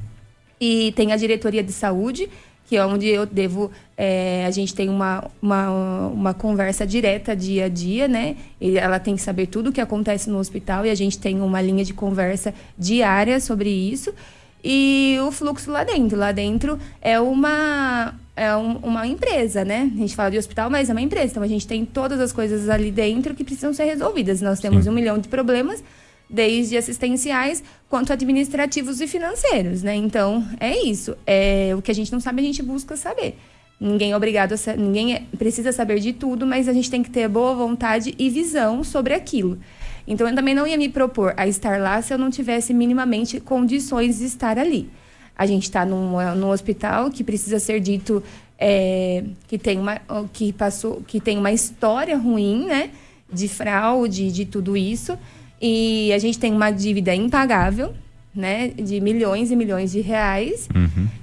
E tem a diretoria de saúde, que é onde eu devo. é, a gente tem uma, uma, uma conversa direta dia a dia, né? E ela tem que saber tudo o que acontece no hospital e a gente tem uma linha de conversa diária sobre isso. E o fluxo lá dentro. Lá dentro é uma. É um- uma empresa, né? A gente fala de hospital, mas é uma empresa. Então a gente tem todas as coisas ali dentro que precisam ser resolvidas. Nós temos um milhão de problemas desde assistenciais quanto administrativos e financeiros, né? Então, é isso. É, o que a gente não sabe, a gente busca saber. Ninguém é obrigado a ninguém é- precisa saber de tudo, mas a gente tem que ter boa vontade e visão sobre aquilo. Então, eu também não ia me propor a estar lá se eu não tivesse minimamente condições de estar ali. A gente está num, num hospital que precisa ser dito é, que tem uma que passou que tem uma história ruim, né? De fraude, de tudo isso. E a gente tem uma dívida impagável, né? De milhões e milhões de reais.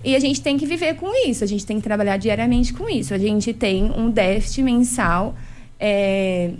E a gente tem que viver com isso. A gente tem que trabalhar diariamente com isso. A gente tem um déficit mensal é,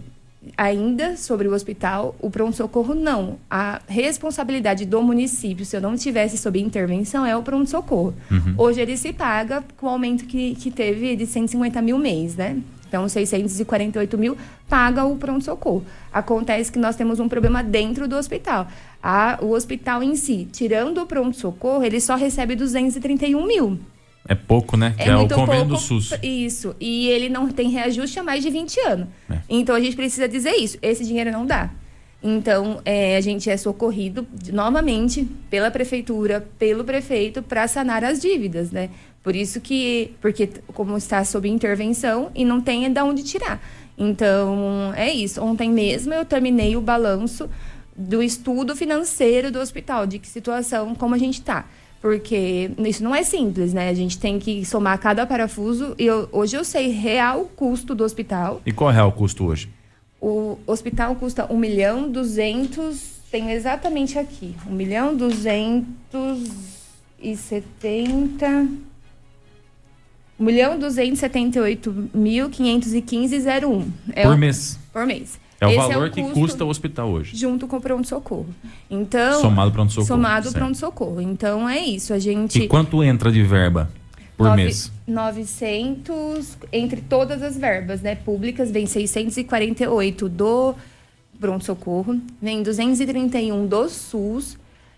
ainda sobre o hospital, o pronto-socorro não. A responsabilidade do município, se eu não tivesse sob intervenção, é o pronto-socorro. Uhum. Hoje ele se paga com o aumento que, que teve de 150 mil mês, né? Então, 648 mil paga o pronto-socorro. Acontece que nós temos um problema dentro do hospital. A, o hospital em si, tirando o pronto-socorro, ele só recebe 231 mil. É pouco, né? É que é, muito o convênio pouco, do SUS. Isso. E ele não tem reajuste há mais de 20 anos. É. Então a gente precisa dizer isso. Esse dinheiro não dá. Então é, a gente é socorrido novamente pela prefeitura, pelo prefeito, para sanar as dívidas, né? Por isso que. Porque como está sob intervenção e não tem de onde tirar. Então é isso. Ontem mesmo eu terminei o balanço do estudo financeiro do hospital, de que situação, como a gente está. Porque isso não é simples, né? A gente tem que somar cada parafuso. E eu- hoje eu sei real custo do hospital. E qual é o custo hoje? O hospital custa 1 milhão 200, tenho exatamente aqui, 1 milhão 270, 1 milhão 278 mil 515,01. É Por o- mês. Por mês. É o Esse valor que custo custa o hospital hoje. Junto com o pronto-socorro. Então... Somado pronto-socorro, Somado pronto-socorro. Então, é isso. A gente... E quanto entra de verba por Nove- mês? 900, entre todas as verbas, né, públicas, vem 648 do pronto-socorro, vem 231 do SUS,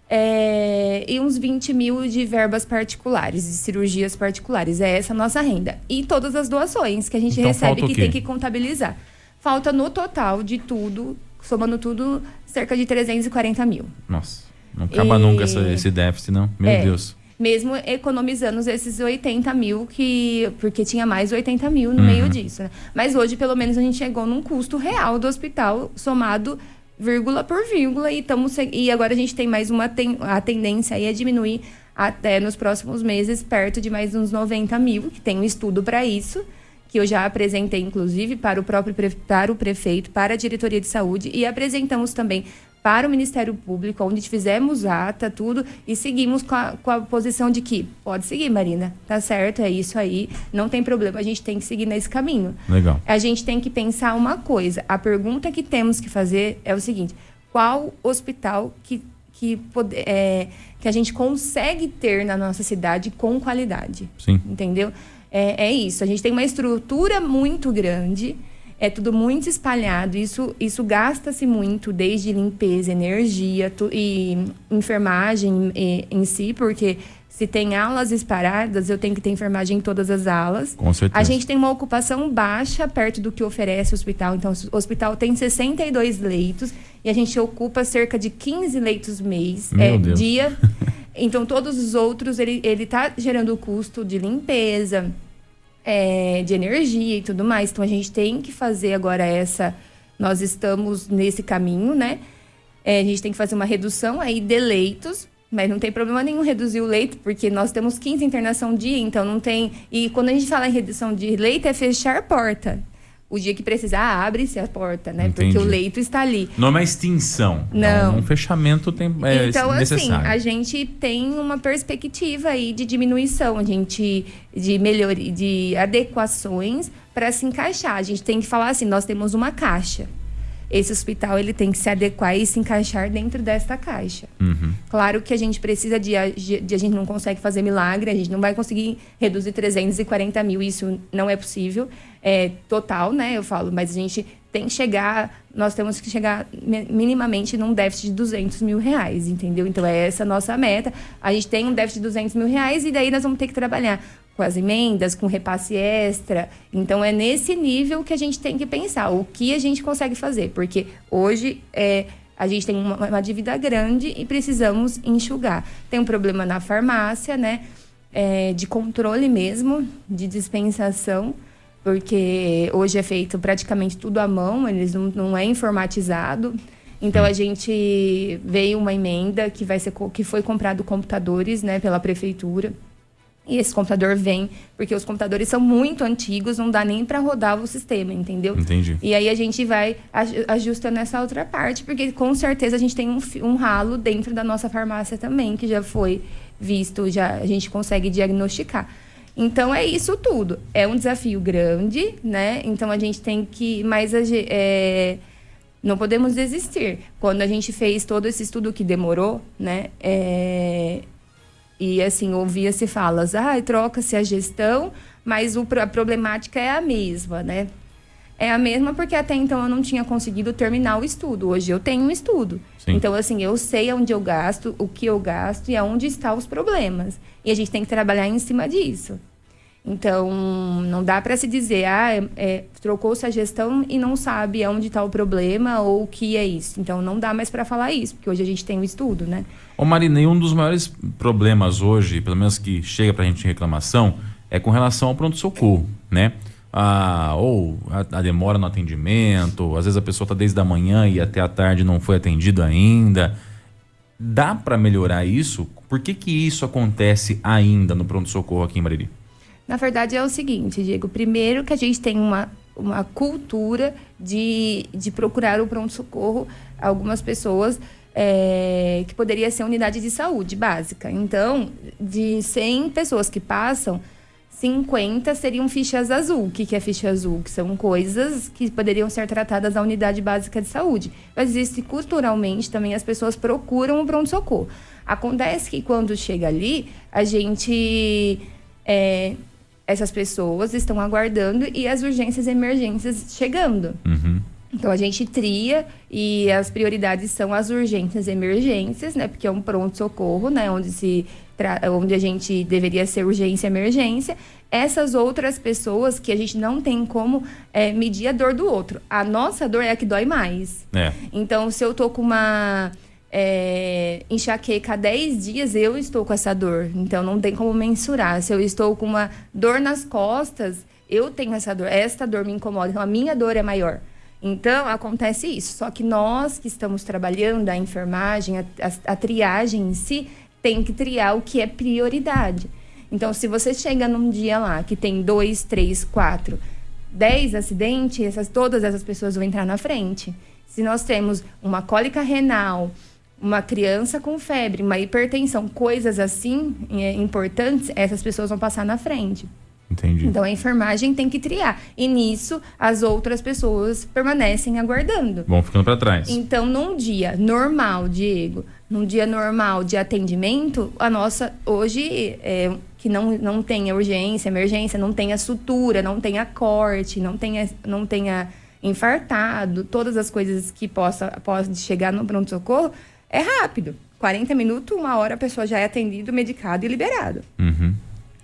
é, e uns 20 mil de verbas particulares, de cirurgias particulares. É essa a nossa renda. E todas as doações que a gente Então, recebe, que tem que contabilizar. Falta no total de tudo, somando tudo, cerca de 340 mil. Nossa, não acaba E- nunca essa- esse déficit, não? Meu É. Deus. mesmo economizando esses 80 mil que porque tinha mais 80 mil no Uhum. meio disso né? mas hoje pelo menos a gente chegou num custo real do hospital somado vírgula por vírgula e estamos e agora a gente tem mais uma ten, a tendência aí é diminuir até nos próximos meses perto de mais uns 90 mil que tem um estudo para isso que eu já apresentei inclusive para o próprio para o prefeito para a diretoria de saúde e apresentamos também para o Ministério Público, onde fizemos ata, tudo, e seguimos com a, com a posição de que pode seguir, Marina, tá certo, é isso aí, não tem problema, a gente tem que seguir nesse caminho. Legal. A gente tem que pensar uma coisa, a pergunta que temos que fazer é o seguinte, qual hospital que, que, pode, é, que a gente consegue ter na nossa cidade com qualidade? Sim. Entendeu? É, é isso. A gente tem uma estrutura muito grande, é tudo muito espalhado. Isso, isso gasta-se muito, desde limpeza, energia tu- e enfermagem e- em si, porque se tem alas espalhadas, eu tenho que ter enfermagem em todas as alas. Com certeza. A gente tem uma ocupação baixa perto do que oferece o hospital. Então, o hospital tem 62 leitos e a gente ocupa cerca de 15 leitos mês, Meu é, Deus. dia. Então, todos os outros, ele, ele tá gerando custo de limpeza, é, de energia e tudo mais. Então, a gente tem que fazer agora essa... Nós estamos nesse caminho, né? É, a gente tem que fazer uma redução aí de leitos, mas não tem problema nenhum reduzir o leito, porque nós temos 15 internação dia, então não tem. E quando a gente fala em redução de leito, é fechar a porta. O dia que precisar, abre-se a porta, né? Entendi. Porque o leito está ali. Não é uma extinção. Não. É um fechamento tem, é então, assim, necessário. a gente tem uma perspectiva aí de diminuição, a gente de melhoria, de adequações para se encaixar. A gente tem que falar assim, nós temos uma caixa. Esse hospital ele tem que se adequar e se encaixar dentro desta caixa. Uhum. Claro que a gente precisa de, de a gente não consegue fazer milagre, a gente não vai conseguir reduzir 340 mil, isso não é possível, é total, né? Eu falo, mas a gente tem que chegar, nós temos que chegar mi- minimamente num déficit de 200 mil reais, entendeu? Então é essa a nossa meta. A gente tem um déficit de 200 mil reais e daí nós vamos ter que trabalhar com as emendas, com repasse extra. Então é nesse nível que a gente tem que pensar o que a gente consegue fazer, porque hoje é a gente tem uma, uma dívida grande e precisamos enxugar. Tem um problema na farmácia, né? É, de controle mesmo, de dispensação, porque hoje é feito praticamente tudo à mão, eles não, não é informatizado. Então a gente veio uma emenda que vai ser que foi comprado computadores, né, pela prefeitura. E esse computador vem porque os computadores são muito antigos, não dá nem para rodar o sistema, entendeu? Entendi. E aí a gente vai aju- ajustando essa outra parte, porque com certeza a gente tem um, um ralo dentro da nossa farmácia também, que já foi visto, já a gente consegue diagnosticar. Então é isso tudo. É um desafio grande, né? Então a gente tem que. Ge- é, Não podemos desistir. Quando a gente fez todo esse estudo que demorou, né? É, e assim, ouvia-se falas, ah, troca-se a gestão, mas o, a problemática é a mesma, né? É a mesma porque até então eu não tinha conseguido terminar o estudo. Hoje eu tenho um estudo. Sim. Então, assim, eu sei onde eu gasto, o que eu gasto e aonde estão os problemas. E a gente tem que trabalhar em cima disso. Então, não dá para se dizer, ah, é, é, trocou-se a gestão e não sabe aonde está o problema ou o que é isso. Então, não dá mais para falar isso, porque hoje a gente tem o um estudo, né? Ô Marina, e um dos maiores problemas hoje, pelo menos que chega para a gente em reclamação, é com relação ao pronto-socorro, né? Ah, ou a, a, demora no atendimento, às vezes a pessoa está desde a manhã e até a tarde não foi atendido ainda. Dá para melhorar isso? Por que, que isso acontece ainda no pronto-socorro aqui em Mariri? Na verdade, é o seguinte, Diego. Primeiro que a gente tem uma, uma cultura de, de procurar o pronto-socorro. Algumas pessoas é, que poderia ser unidade de saúde básica. Então, de 100 pessoas que passam, 50 seriam fichas azul. O que, que é ficha azul? Que são coisas que poderiam ser tratadas na unidade básica de saúde. Mas existe culturalmente também as pessoas procuram o pronto-socorro. Acontece que quando chega ali, a gente é, essas pessoas estão aguardando e as urgências e emergências chegando. Uhum. Então a gente tria e as prioridades são as urgências e emergências, né? Porque é um pronto-socorro, né? Onde, se onde a gente deveria ser urgência e emergência. Essas outras pessoas que a gente não tem como é, medir a dor do outro. A nossa dor é a que dói mais. É. Então, se eu tô com uma é, enxaqueca há 10 dias, eu estou com essa dor. Então, não tem como mensurar. Se eu estou com uma dor nas costas, eu tenho essa dor. Esta dor me incomoda. Então, a minha dor é maior. Então, acontece isso. Só que nós que estamos trabalhando, a enfermagem, a, a, a triagem em si, tem que triar o que é prioridade. Então, se você chega num dia lá que tem dois, três, quatro, dez acidentes, essas, todas essas pessoas vão entrar na frente. Se nós temos uma cólica renal, uma criança com febre, uma hipertensão, coisas assim é, importantes, essas pessoas vão passar na frente. Entendi. Então a enfermagem tem que triar. E nisso as outras pessoas permanecem aguardando. Vão ficando para trás. Então, num dia normal, Diego, num dia normal de atendimento, a nossa hoje é, que não, não tenha urgência, emergência, não tenha sutura, não tenha corte, não tenha, não tenha infartado, todas as coisas que possa pode chegar no pronto-socorro, é rápido. 40 minutos, uma hora a pessoa já é atendida, medicada e liberada. Uhum.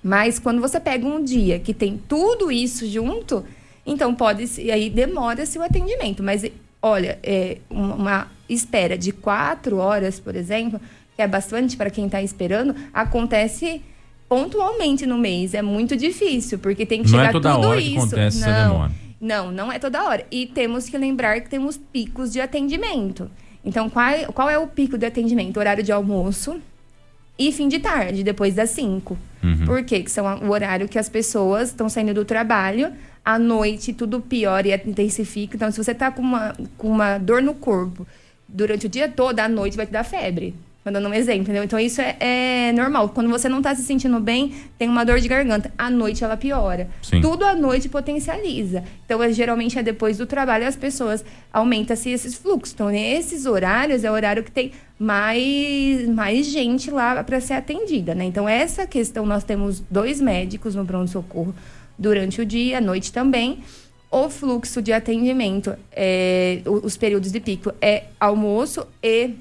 Mas quando você pega um dia que tem tudo isso junto, então pode e aí demora-se o atendimento. Mas olha, é uma espera de quatro horas, por exemplo, que é bastante para quem está esperando, acontece pontualmente no mês. É muito difícil, porque tem que não chegar é toda tudo hora isso. Que acontece não, essa demora. não, não é toda hora. E temos que lembrar que temos picos de atendimento. Então, qual, é, qual é o pico de atendimento? Horário de almoço e fim de tarde, depois das 5. Uhum. Por quê? Que são o horário que as pessoas estão saindo do trabalho. À noite, tudo piora e intensifica. Então, se você está com uma, com uma dor no corpo durante o dia todo, à noite vai te dar febre dando um exemplo, entendeu? Então isso é, é, normal. Quando você não tá se sentindo bem, tem uma dor de garganta. À noite ela piora. Sim. Tudo à noite potencializa. Então, é, geralmente é depois do trabalho as pessoas aumenta-se esses fluxos. Então, nesses horários é o horário que tem mais, mais gente lá para ser atendida, né? Então, essa questão nós temos dois médicos no pronto-socorro durante o dia, à noite também o fluxo de atendimento, é, os períodos de pico é almoço e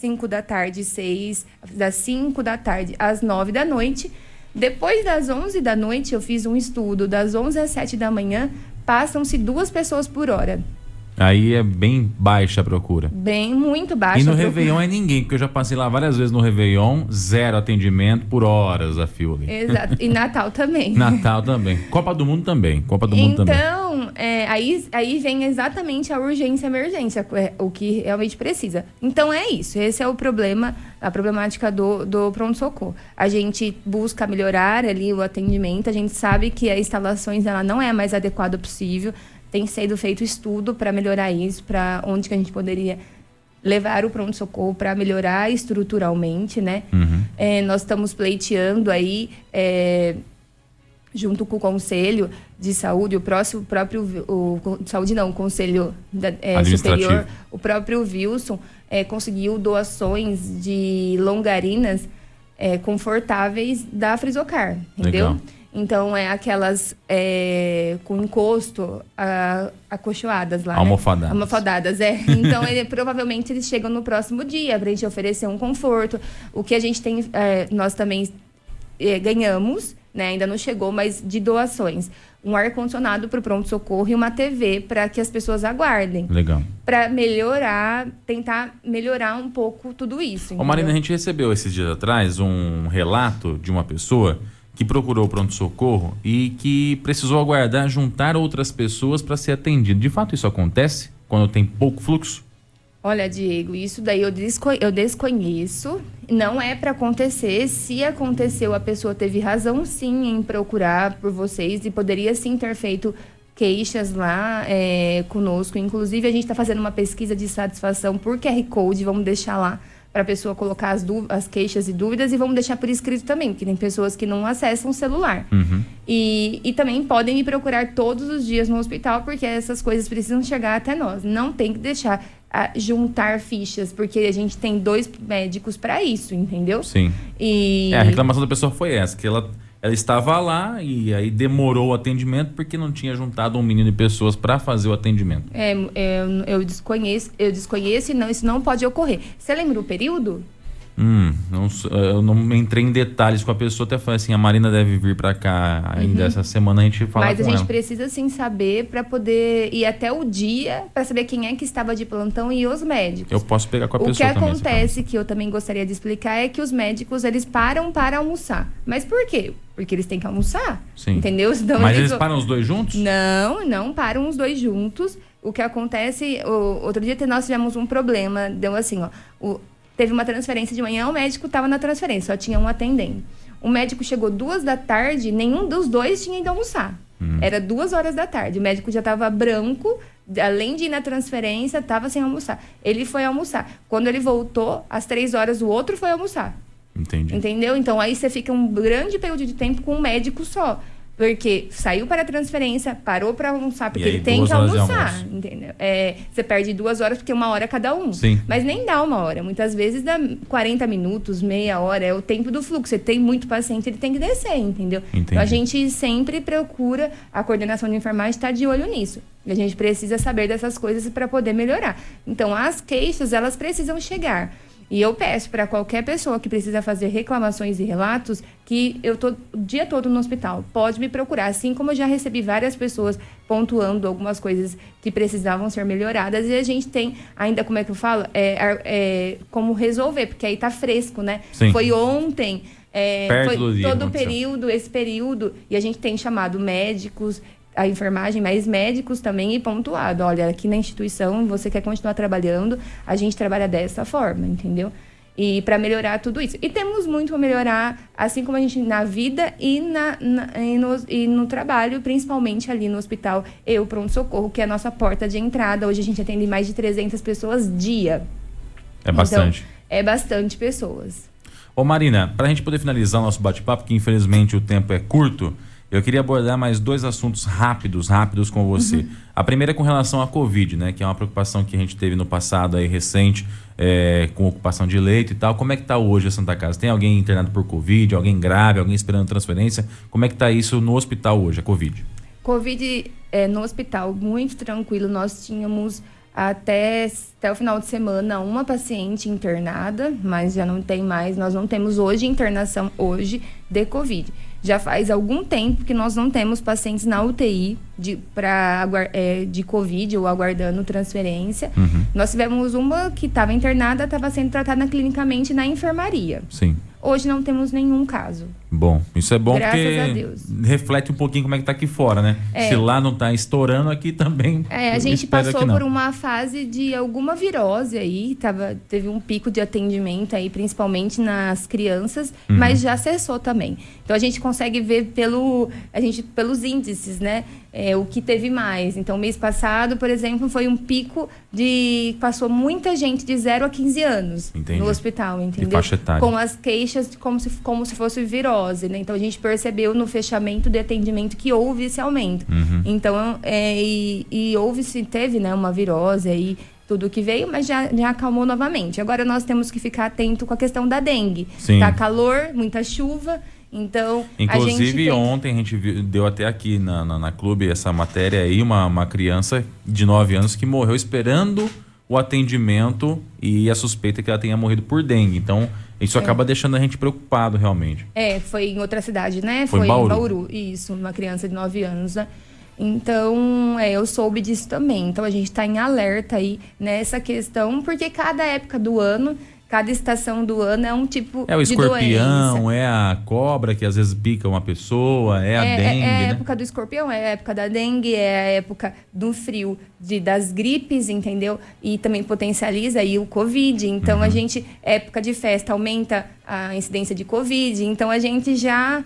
5 da tarde, 6, das 5 da tarde às 9 da noite. Depois das 11 da noite, eu fiz um estudo, das 11 às 7 da manhã, passam-se duas pessoas por hora. Aí é bem baixa a procura. Bem, muito baixa. E no Réveillon é ninguém, porque eu já passei lá várias vezes no Réveillon, zero atendimento por horas a fio. Exato. E Natal também. Natal também. Copa do Mundo também. Copa do Mundo então, também. Então, é, aí, aí vem exatamente a urgência e emergência, é, o que realmente precisa. Então é isso. Esse é o problema, a problemática do, do pronto-socorro. A gente busca melhorar ali o atendimento, a gente sabe que a instalações ela não é a mais adequada possível tem sido feito estudo para melhorar isso, para onde que a gente poderia levar o pronto-socorro para melhorar estruturalmente, né? Uhum. É, nós estamos pleiteando aí é, junto com o Conselho de Saúde, o próximo próprio o, o saúde não, o Conselho da, é, Superior, o próprio Wilson é, conseguiu doações de longarinas é, confortáveis da Frisocar, entendeu? Legal. Então é aquelas é, com encosto a, acolchoadas lá. Almofadadas. Né? Almofadadas, é. Então ele, provavelmente eles chegam no próximo dia para a gente oferecer um conforto. O que a gente tem, é, nós também é, ganhamos, né? Ainda não chegou, mas de doações. Um ar-condicionado para o pronto-socorro e uma TV para que as pessoas aguardem. Legal. Para melhorar, tentar melhorar um pouco tudo isso. Ô, Marina, a gente recebeu esses dias atrás um relato de uma pessoa que procurou pronto-socorro e que precisou aguardar juntar outras pessoas para ser atendido. De fato, isso acontece quando tem pouco fluxo? Olha, Diego, isso daí eu, desco eu desconheço. Não é para acontecer. Se aconteceu, a pessoa teve razão sim em procurar por vocês e poderia sim ter feito queixas lá é, conosco. Inclusive, a gente está fazendo uma pesquisa de satisfação por QR Code, vamos deixar lá para a pessoa colocar as, as, queixas e dúvidas e vamos deixar por escrito também, porque tem pessoas que não acessam o celular. Uhum. E, e também podem me procurar todos os dias no hospital, porque essas coisas precisam chegar até nós. Não tem que deixar a, juntar fichas, porque a gente tem dois médicos para isso, entendeu? Sim. E... É, a reclamação da pessoa foi essa, que ela ela estava lá e aí demorou o atendimento porque não tinha juntado um menino de pessoas para fazer o atendimento. É, é, eu desconheço, eu desconheço e não, isso não pode ocorrer. Você lembra o período? Hum, não, eu não entrei em detalhes com a pessoa, até falei assim, a Marina deve vir para cá ainda uhum. essa semana a gente fala Mas a gente ela. precisa sim saber para poder ir até o dia para saber quem é que estava de plantão e os médicos. Eu posso pegar com a o pessoa O que acontece que eu também gostaria de explicar é que os médicos eles param para almoçar. Mas por quê? Porque eles têm que almoçar. Sim. Entendeu? Então, Mas eles, eles param os dois juntos? Não, não param os dois juntos. O que acontece, o, outro dia nós tivemos um problema, deu assim, ó, o, Teve uma transferência de manhã, o médico estava na transferência, só tinha um atendente. O médico chegou duas da tarde, nenhum dos dois tinha ido almoçar. Hum. Era duas horas da tarde. O médico já estava branco, além de ir na transferência, estava sem almoçar. Ele foi almoçar. Quando ele voltou, às três horas, o outro foi almoçar. Entendi. Entendeu? Então aí você fica um grande período de tempo com um médico só. Porque saiu para a transferência, parou para almoçar, porque aí, ele tem que almoçar, entendeu? É, você perde duas horas, porque uma hora cada um. Sim. Mas nem dá uma hora. Muitas vezes dá 40 minutos, meia hora, é o tempo do fluxo. Você tem muito paciente, ele tem que descer, entendeu? Então a gente sempre procura, a coordenação de enfermagem está de olho nisso. E a gente precisa saber dessas coisas para poder melhorar. Então, as queixas, elas precisam chegar. E eu peço para qualquer pessoa que precisa fazer reclamações e relatos que eu tô o dia todo no hospital. Pode me procurar, assim como eu já recebi várias pessoas pontuando algumas coisas que precisavam ser melhoradas e a gente tem ainda como é que eu falo, é, é como resolver, porque aí tá fresco, né? Sim. Foi ontem. É, foi todo o período, esse período, e a gente tem chamado médicos, a enfermagem, mas médicos também e pontuado. Olha, aqui na instituição você quer continuar trabalhando, a gente trabalha dessa forma, entendeu? E para melhorar tudo isso. E temos muito a melhorar, assim como a gente na vida e, na, na e, no, e, no, trabalho, principalmente ali no hospital Eu Pronto Socorro, que é a nossa porta de entrada. Hoje a gente atende mais de 300 pessoas dia. É bastante. Então, é bastante pessoas. Ô Marina, para a gente poder finalizar o nosso bate-papo, que infelizmente o tempo é curto, eu queria abordar mais dois assuntos rápidos, rápidos com você. Uhum. A primeira é com relação à Covid, né? Que é uma preocupação que a gente teve no passado aí recente, é, com ocupação de leito e tal. Como é que está hoje a Santa Casa? Tem alguém internado por Covid, alguém grave, alguém esperando transferência? Como é que está isso no hospital hoje, a Covid? Covid é, no hospital, muito tranquilo. Nós tínhamos até, até o final de semana uma paciente internada, mas já não tem mais. Nós não temos hoje internação hoje de Covid. Já faz algum tempo que nós não temos pacientes na UTI de, pra, é, de Covid ou aguardando transferência. Uhum. Nós tivemos uma que estava internada, estava sendo tratada clinicamente na enfermaria. Sim. Hoje não temos nenhum caso. Bom, isso é bom Graças porque reflete um pouquinho como é que tá aqui fora, né? É. Se lá não tá estourando, aqui também. É, a gente passou por uma fase de alguma virose aí, tava, teve um pico de atendimento aí, principalmente nas crianças, Uhum. mas já cessou também. Então a gente consegue ver pelo, a gente, pelos índices, né? É, o que teve mais. Então, mês passado, por exemplo, foi um pico de. Passou muita gente de 0 a 15 anos Entendi. no hospital, entendeu? Com as queixas como se, como se fosse virose. né? Então a gente percebeu no fechamento de atendimento que houve esse aumento. Uhum. Então, é, e, e houve, se teve, né, uma virose aí, tudo que veio, mas já, já acalmou novamente. Agora nós temos que ficar atento com a questão da dengue. Sim. Tá calor, muita chuva, então a Inclusive, tem... ontem a gente viu- deu até aqui na, na, na clube essa matéria aí, uma, uma criança de 9 anos que morreu esperando o atendimento e a suspeita que ela tenha morrido por dengue. Então, isso acaba deixando a gente preocupado realmente. É, foi em outra cidade, né? Foi em Bauru. Isso, uma criança de 9 anos, né? Então, é, eu soube disso também. Então, a gente está em alerta aí nessa questão, porque cada época do ano, cada estação do ano é um tipo É o escorpião, doença. é a cobra que às vezes pica uma pessoa, é a É, dengue, é a né? época do escorpião, é a época da dengue, é a época do frio, de, das gripes, entendeu? E também potencializa aí o Covid. Então, Uhum. a gente, época de festa, aumenta a incidência de Covid. Então, a gente já...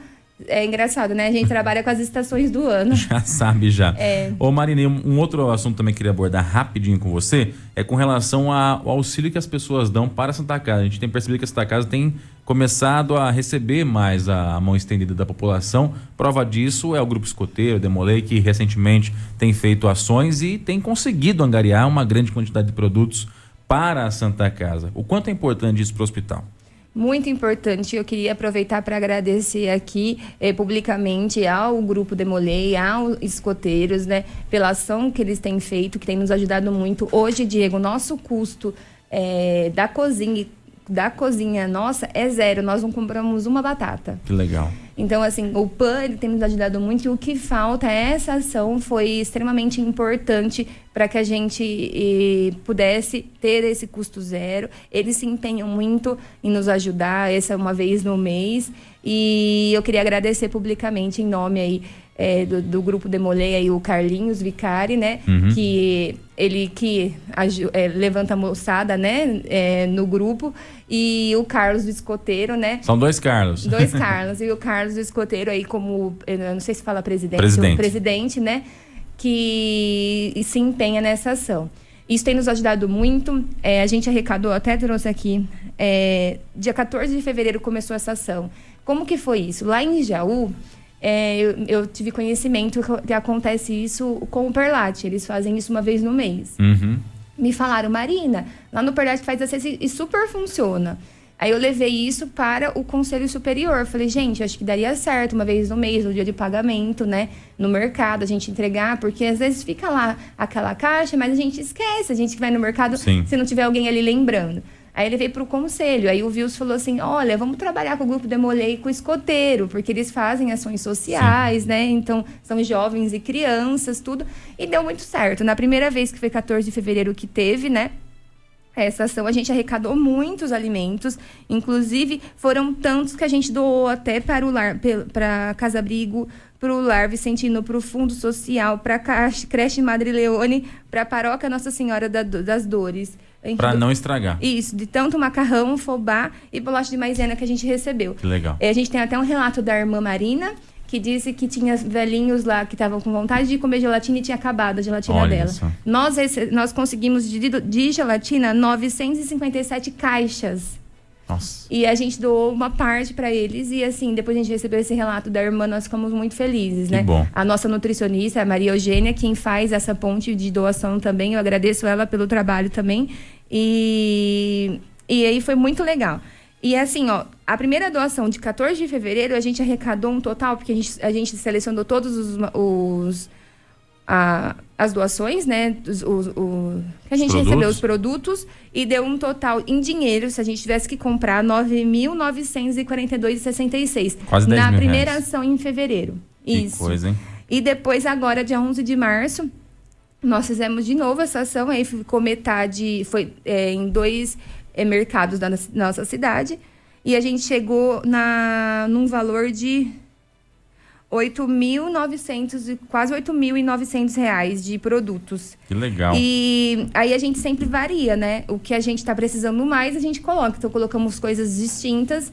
É engraçado, né? A gente trabalha com as estações do ano. Já sabe já. É. Ô Marinei, um outro assunto também que queria abordar rapidinho com você é com relação ao auxílio que as pessoas dão para a Santa Casa. A gente tem percebido que a Santa Casa tem começado a receber mais a, a mão estendida da população. Prova disso é o Grupo Escoteiro, Demolei, que recentemente tem feito ações e tem conseguido angariar uma grande quantidade de produtos para a Santa Casa. O quanto é importante isso para o hospital? Muito importante. Eu queria aproveitar para agradecer aqui eh, publicamente ao Grupo Demolei, aos escoteiros, né, pela ação que eles têm feito, que tem nos ajudado muito. Hoje, Diego, nosso custo eh, da cozinha da cozinha nossa é zero. Nós não compramos uma batata. Que legal. Então, assim, o PAN ele tem nos ajudado muito e o que falta, essa ação foi extremamente importante para que a gente pudesse ter esse custo zero. Eles se empenham muito em nos ajudar, essa é uma vez no mês. E eu queria agradecer publicamente em nome aí eh, do, do grupo Demolei aí o Carlinhos Vicari, né? Que ele que eh, levanta a moçada, né? eh, no grupo. E o Carlos do Escoteiro, né? São dois Carlos. Dois Carlos. e o Carlos do Escoteiro aí como, eu não sei se fala presidente, Presidente. presidente, né? Que se empenha nessa ação. Isso tem nos ajudado muito. É, a gente arrecadou, até trouxe aqui, é, dia 14 de fevereiro começou essa ação. Como que foi isso? Lá em Jaú, é, eu, eu tive conhecimento que- acontece isso com o Perlate. Eles fazem isso uma vez no mês Uhum. me falaram, Marina, lá no Perdade faz assim e super funciona. Aí eu levei isso para o Conselho Superior. Falei, gente, acho que daria certo uma vez no mês, no dia de pagamento, né? No mercado, a gente entregar, porque às vezes fica lá aquela caixa, mas a gente esquece, a gente que vai no mercado, Sim. se não tiver alguém ali lembrando. Aí ele veio para o conselho. Aí o Vils falou assim: olha, vamos trabalhar com o grupo Demolei e com o escoteiro, porque eles fazem ações sociais, né? Então, são jovens e crianças, tudo. E deu muito certo. Na primeira vez que foi 14 de fevereiro que teve, né? Essa ação a gente arrecadou muitos alimentos, inclusive foram tantos que a gente doou até para o lar, para Casa Abrigo, para o Lar Vicentino, para o Fundo Social, para a Creche Madre Leone, para a Paróquia Nossa Senhora da- das Dores. Para não estragar. Isso, de tanto macarrão, fubá e bolacha de maisena que a gente recebeu. Que legal. É, A gente tem até um relato da irmã Marina, que disse que tinha velhinhos lá que estavam com vontade de comer gelatina e tinha acabado a gelatina Olha dela. só. Nós, nós conseguimos de, de gelatina 957 caixas. Nossa. E a gente doou uma parte para eles e assim, depois a gente recebeu esse relato da irmã, nós ficamos muito felizes, Que né? bom. A nossa nutricionista, a Maria Eugênia, quem faz essa ponte de doação também, eu agradeço ela pelo trabalho também. E, e aí foi muito legal. E assim, ó, a primeira doação de 14 de fevereiro, a gente arrecadou um total, porque a gente, a gente selecionou todos os, os a- as doações, né? Os, o, que a gente produtos. recebeu os produtos e deu um total em dinheiro, se a gente tivesse que comprar, R$ 9.942,66. Quase 10 Na mil primeira reais. ação em fevereiro. Que Isso. coisa, hein? E depois, agora, dia 11 de março, nós fizemos de novo essa ação. Aí ficou metade, foi é, em dois é, mercados da nossa- nossa cidade. E a gente chegou na, num valor de 8.900, e- quase 8.900 reais de produtos. Que legal. E aí a gente sempre varia, né? O que a gente está precisando mais, a gente coloca. Então, colocamos coisas distintas.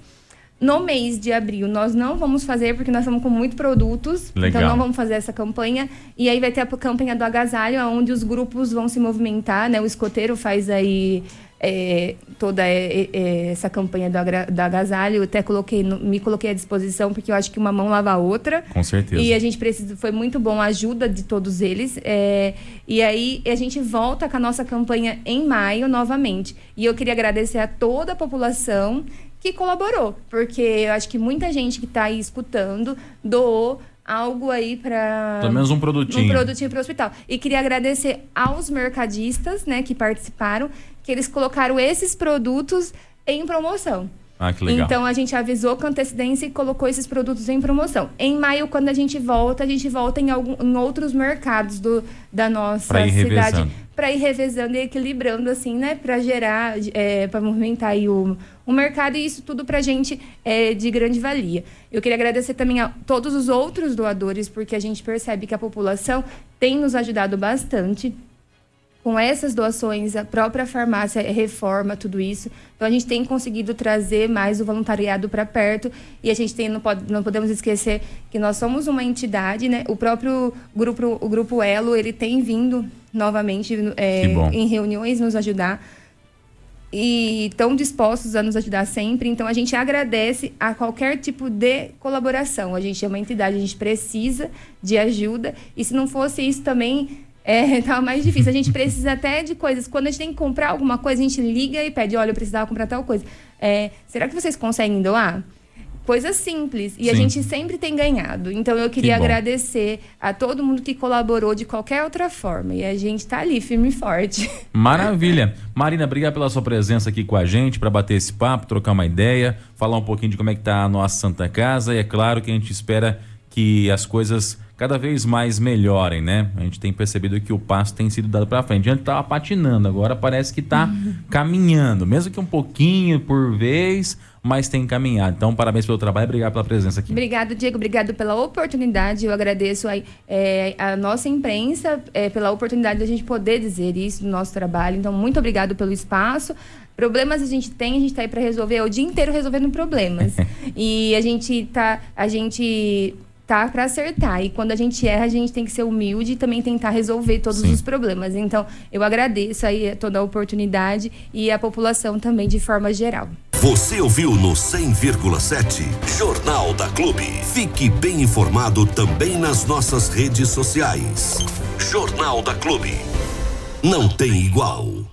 No mês de abril, nós não vamos fazer, porque nós estamos com muitos produtos. Legal. Então, não vamos fazer essa campanha. E aí vai ter a campanha do agasalho, onde os grupos vão se movimentar, né? O escoteiro faz aí é, toda é, é, essa campanha do, do agasalho. Eu até coloquei, me coloquei à disposição, porque eu acho que uma mão lava a outra. Com certeza. E a gente precisa, foi muito bom a ajuda de todos eles. É, e aí a gente volta com a nossa campanha em maio novamente. E eu queria agradecer a toda a população que colaborou, porque eu acho que muita gente que está aí escutando doou algo aí para pelo menos um produtinho um produtinho para o hospital e queria agradecer aos mercadistas né que participaram que eles colocaram esses produtos em promoção ah, que legal. Então a gente avisou com antecedência e colocou esses produtos em promoção. Em maio, quando a gente volta, a gente volta em, algum, em outros mercados do, da nossa pra cidade para ir revezando e equilibrando, assim, né? Para gerar, é, para movimentar aí o, o mercado e isso tudo para a gente é de grande valia. Eu queria agradecer também a todos os outros doadores, porque a gente percebe que a população tem nos ajudado bastante com essas doações, a própria farmácia reforma tudo isso. Então a gente tem conseguido trazer mais o voluntariado para perto e a gente tem não, pode, não podemos esquecer que nós somos uma entidade, né? O próprio grupo o grupo Elo ele tem vindo novamente é, em reuniões nos ajudar e estão dispostos a nos ajudar sempre. Então a gente agradece a qualquer tipo de colaboração. A gente é uma entidade, a gente precisa de ajuda e se não fosse isso também é, tava mais difícil. A gente precisa até de coisas. Quando a gente tem que comprar alguma coisa, a gente liga e pede: olha, eu precisava comprar tal coisa. É, será que vocês conseguem doar? Coisas simples. E Sim. a gente sempre tem ganhado. Então eu queria que agradecer a todo mundo que colaborou de qualquer outra forma. E a gente está ali, firme e forte. Maravilha. Marina, obrigado pela sua presença aqui com a gente, para bater esse papo, trocar uma ideia, falar um pouquinho de como é que tá a nossa Santa Casa. E é claro que a gente espera que as coisas cada vez mais melhorem, né? A gente tem percebido que o passo tem sido dado para frente. Antes estava patinando, agora parece que está uhum. caminhando, mesmo que um pouquinho por vez, mas tem caminhado. Então, parabéns pelo trabalho obrigado pela presença aqui. Obrigado, Diego. Obrigado pela oportunidade. Eu agradeço a, é, a nossa imprensa é, pela oportunidade de a gente poder dizer isso no nosso trabalho. Então, muito obrigado pelo espaço. Problemas a gente tem, a gente está aí para resolver é o dia inteiro resolvendo problemas. e a gente tá, a gente tá para acertar. E quando a gente erra, a gente tem que ser humilde e também tentar resolver todos Sim. os problemas. Então, eu agradeço aí toda a oportunidade e a população também de forma geral. Você ouviu no 100,7 Jornal da Clube. Fique bem informado também nas nossas redes sociais. Jornal da Clube. Não tem igual.